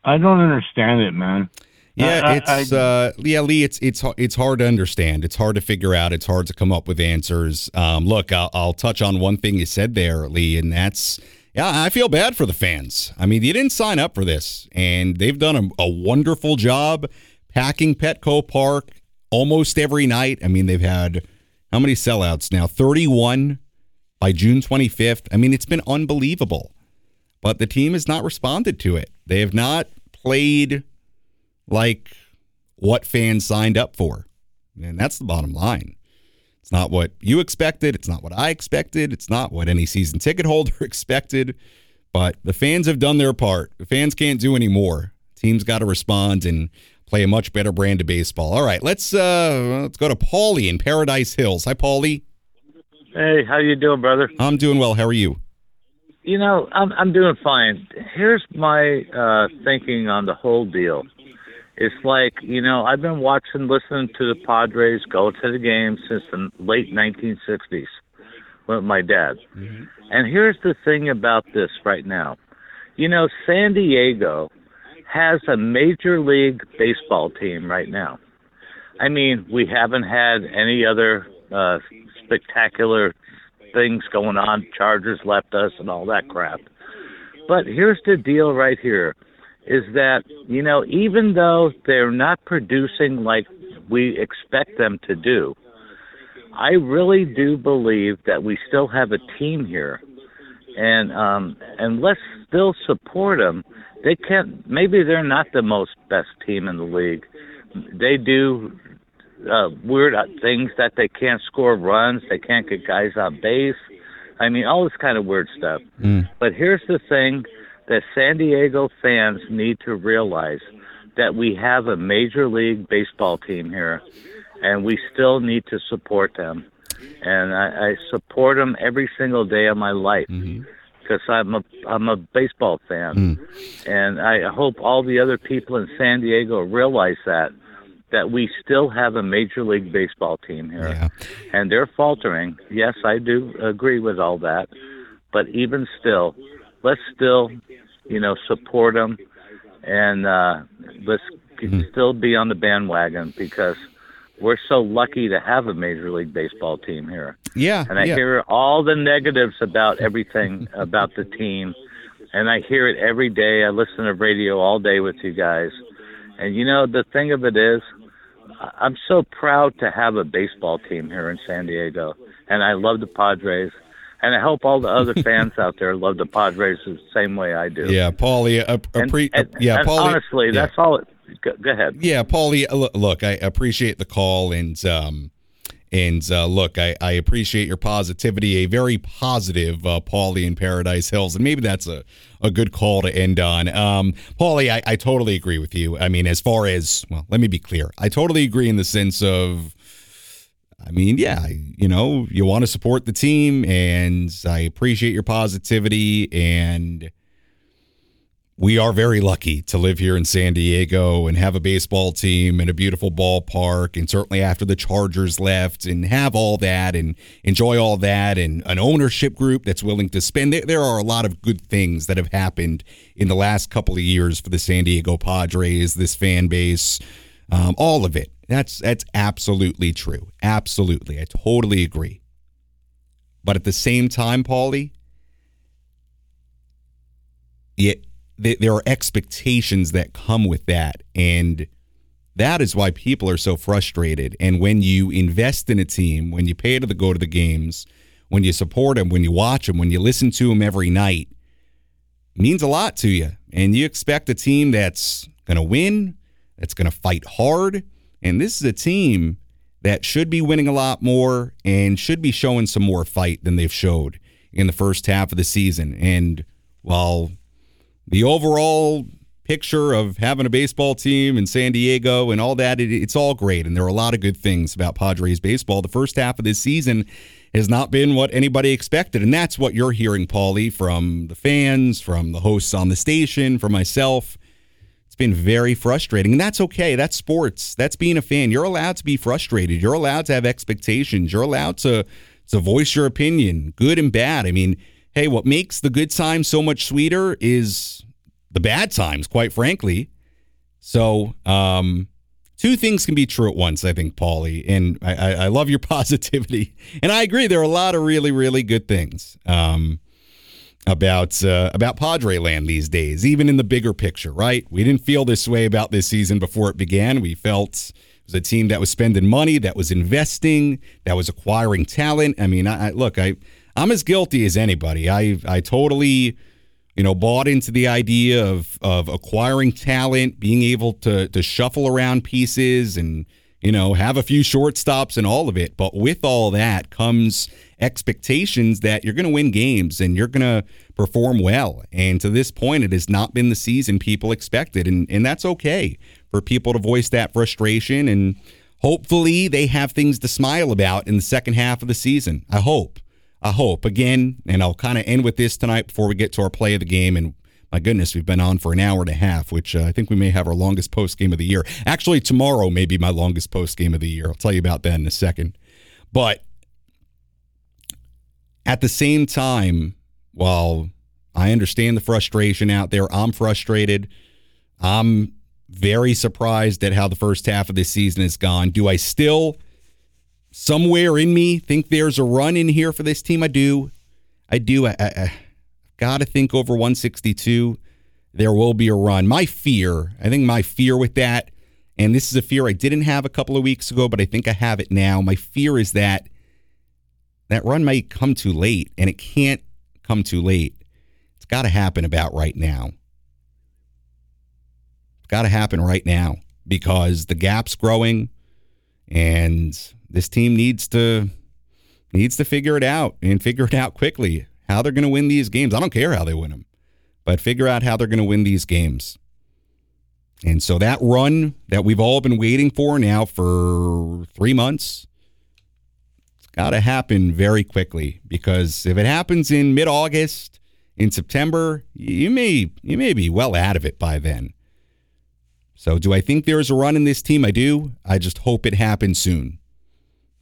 I don't understand it, man. Yeah, I- I- it's uh, yeah, Lee. It's it's it's hard to understand. It's hard to figure out. It's hard to come up with answers. Um, look, I'll, I'll touch on one thing you said there, Lee, and that's yeah. I feel bad for the fans. I mean, you didn't sign up for this, and they've done a, a wonderful job packing Petco Park almost every night. I mean, they've had how many sellouts now? Thirty-one by June twenty-fifth. I mean, it's been unbelievable, but the team has not responded to it. They have not played like what fans signed up for. And that's the bottom line. It's not what you expected. It's not what I expected. It's not what any season ticket holder (laughs) expected. But the fans have done their part. The fans can't do any more. Teams got to respond and play a much better brand of baseball. All right, let's uh let's go to Paulie in Paradise Hills. Hi, Paulie. Hey, how you doing, brother? I'm doing well. How are you? You know, I'm I'm doing fine. Here's my uh thinking on the whole deal. It's like, you know, I've been watching listening to the Padres go to the game since the late 1960s with my dad. And here's the thing about this right now. You know, San Diego has a major league baseball team right now. I mean, we haven't had any other uh spectacular things going on. Chargers left us and all that crap. But here's the deal right here is that, you know, even though they're not producing like we expect them to do, I really do believe that we still have a team here. And um and let's still support them. They can't maybe they're not the most best team in the league. They do uh, weird uh, things that they can't score runs, they can't get guys on base. I mean, all this kind of weird stuff. But here's the thing that San Diego fans need to realize that we have a major league baseball team here, and we still need to support them. And I, I support them every single day of my life because I'm a I'm a baseball fan, and I hope all the other people in San Diego realize that that we still have a major league baseball team here, and they're faltering. Yes, I do agree with all that, but even still, let's still, you know, support them, and uh, let's still be on the bandwagon because we're so lucky to have a major league baseball team here. Yeah, And I yeah. hear all the negatives about everything (laughs) about the team, and I hear it every day. I listen to radio all day with you guys, and you know the thing of it is, I'm so proud to have a baseball team here in San Diego, and I love the Padres, and I hope all the other (laughs) fans out there love the Padres the same way I do. Yeah, Paulie. Uh, And- appre- and- yeah, and Paulie. honestly, yeah. that's all. It, go, go ahead. Yeah, Paulie. uh, Look, I appreciate the call, and um, and uh, look, I, I appreciate your positivity. A very positive uh, Paulie in Paradise Hills, and maybe that's a, a good call to end on. Um, Paulie, I, I totally agree with you. I mean, as far as well, let me be clear. I totally agree in the sense of. I mean, yeah, you know, you want to support the team, and I appreciate your positivity, and we are very lucky to live here in San Diego and have a baseball team and a beautiful ballpark. And certainly after the Chargers left and have all that and enjoy all that and an ownership group that's willing to spend. There, are a lot of good things that have happened in the last couple of years for the San Diego Padres, this fan base, um, all of it. That's that's absolutely true. Absolutely. I totally agree. But at the same time, Paulie, yeah, th- there are expectations that come with that. And that is why people are so frustrated. And when you invest in a team, when you pay to the, go to the games, when you support them, when you watch them, when you listen to them every night, means a lot to you. And you expect a team that's going to win, that's going to fight hard. And this is a team that should be winning a lot more and should be showing some more fight than they've showed in the first half of the season. And while the overall picture of having a baseball team in San Diego and all that, it, it's all great. And there are a lot of good things about Padres baseball. The first half of this season has not been what anybody expected. And that's what you're hearing, Paulie, from the fans, from the hosts on the station, from myself. It's been very frustrating. And that's okay. That's sports. That's being a fan. You're allowed to be frustrated. You're allowed to have expectations. You're allowed to to voice your opinion, good and bad. I mean, hey, what makes the good times so much sweeter is the bad times, quite frankly. So, um, two things can be true at once, I think, Paulie. And I, I, love your (laughs) positivity. And I agree, there are a lot of really, really good things um, about uh, about Padre land these days, even in the bigger picture, right? We didn't feel this way about this season before it began. We felt it was a team that was spending money, that was investing, that was acquiring talent. I mean, I, I look, I I'm as guilty as anybody. I I totally you know, bought into the idea of of acquiring talent, being able to to shuffle around pieces and you know, have a few shortstops and all of it. But with all that comes expectations that you're going to win games and you're going to perform well. And to this point, it has not been the season people expected. And, and that's okay for people to voice that frustration. And hopefully they have things to smile about in the second half of the season. I hope. I hope. Again, and I'll kind of end with this tonight before we get to our play of the game. And my goodness, we've been on for an hour and a half, which uh, I think we may have our longest post game of the year. Actually, tomorrow may be my longest post game of the year. I'll tell you about that in a second. But at the same time, while I understand the frustration out there, I'm frustrated. I'm very surprised at how the first half of this season has gone. Do I still, somewhere in me, think there's a run in here for this team? I do. I do. I, I, I got to think over 162. There will be a run. My fear, I think my fear with that, and this is a fear I didn't have a couple of weeks ago, but I think I have it now. My fear is that that run might come too late, and it can't come too late. It's got to happen about right now It's got to happen right now because the gap's growing and this team needs to needs to figure it out and figure it out quickly how they're going to win these games. I don't care how they win them, but figure out how they're going to win these games. And so that run that we've all been waiting for now for 3 months it's got to happen very quickly because if it happens in mid-August, in September, you may you may be well out of it by then. So, do I think there's a run in this team? I do. I just hope it happens soon.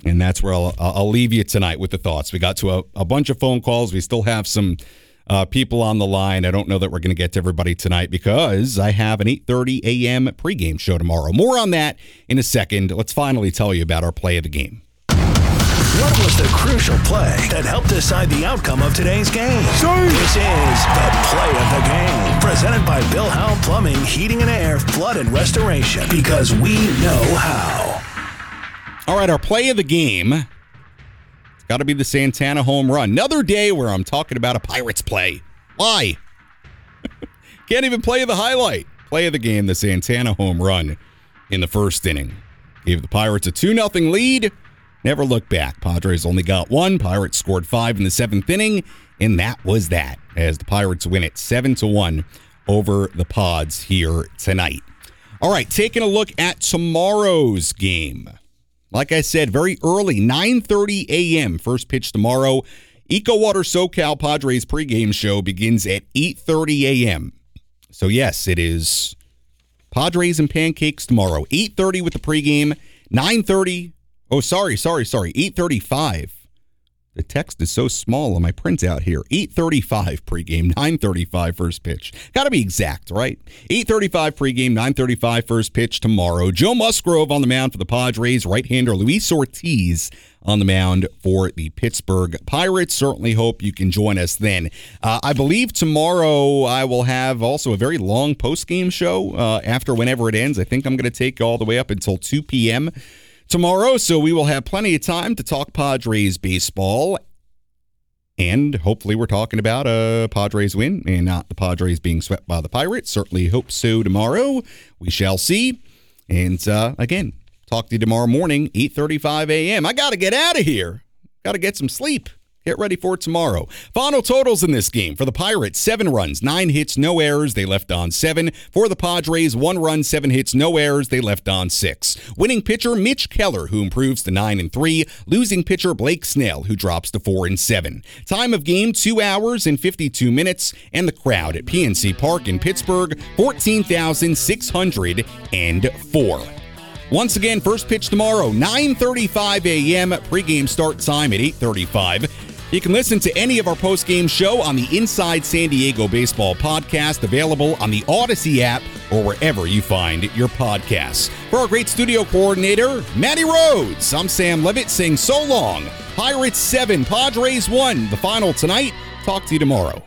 And that's where I'll, I'll leave you tonight with the thoughts. We got to a, a bunch of phone calls. We still have some uh, people on the line. I don't know that we're going to get to everybody tonight because I have an 8:30 a.m. pregame show tomorrow. More on that in a second. Let's finally tell you about our play of the game. What was the crucial play that helped decide the outcome of today's game? This is the play of the game, presented by Bill Howe Plumbing, Heating and Air, Flood and Restoration, because we know how. All right, our play of the game. It's got to be the Santana home run. Another day where I'm talking about a Pirates play. Why? (laughs) Can't even play the highlight. Play of the game, the Santana home run in the first inning. Gave the Pirates a 2 0 lead. Never look back. Padres only got one. Pirates scored five in the seventh inning, and that was that. As the Pirates win it seven to one over the Pods here tonight. All right, taking a look at tomorrow's game. Like I said, very early, 9:30 a.m. First pitch tomorrow. Eco Water SoCal Padres pregame show begins at 8:30 a.m. So yes, it is Padres and pancakes tomorrow. 8:30 with the pregame, 9:30 Oh, sorry, sorry, sorry. 835. The text is so small on my printout here. 835 pregame, 935 first pitch. Got to be exact, right? 835 pregame, 935 first pitch tomorrow. Joe Musgrove on the mound for the Padres. Right-hander Luis Ortiz on the mound for the Pittsburgh Pirates. Certainly hope you can join us then. Uh, I believe tomorrow I will have also a very long post-game show uh, after whenever it ends. I think I'm going to take all the way up until 2 p.m tomorrow, so we will have plenty of time to talk Padres baseball. And hopefully, we're talking about a Padres win and not the Padres being swept by the Pirates. Certainly hope so tomorrow. We shall see. And uh, again, talk to you tomorrow morning, 8.35 a.m. I got to get out of here. Got to get some sleep. Get ready for tomorrow. Final totals in this game for the Pirates seven runs, nine hits, no errors. They left on seven. For the Padres, one run, seven hits, no errors. They left on six. Winning pitcher Mitch Keller, who improves to nine and three. Losing pitcher Blake Snell, who drops to four and seven. Time of game two hours and 52 minutes. And the crowd at PNC Park in Pittsburgh, 14,604. Once again, first pitch tomorrow, 9:35 a.m. Pregame start time at 8:35. You can listen to any of our post-game show on the Inside San Diego Baseball podcast, available on the Audacy app or wherever you find your podcasts. For our great studio coordinator, Matty Rhodes, I'm Sam Levitt saying so long. Pirates 7, Padres 1, the final tonight. Talk to you tomorrow.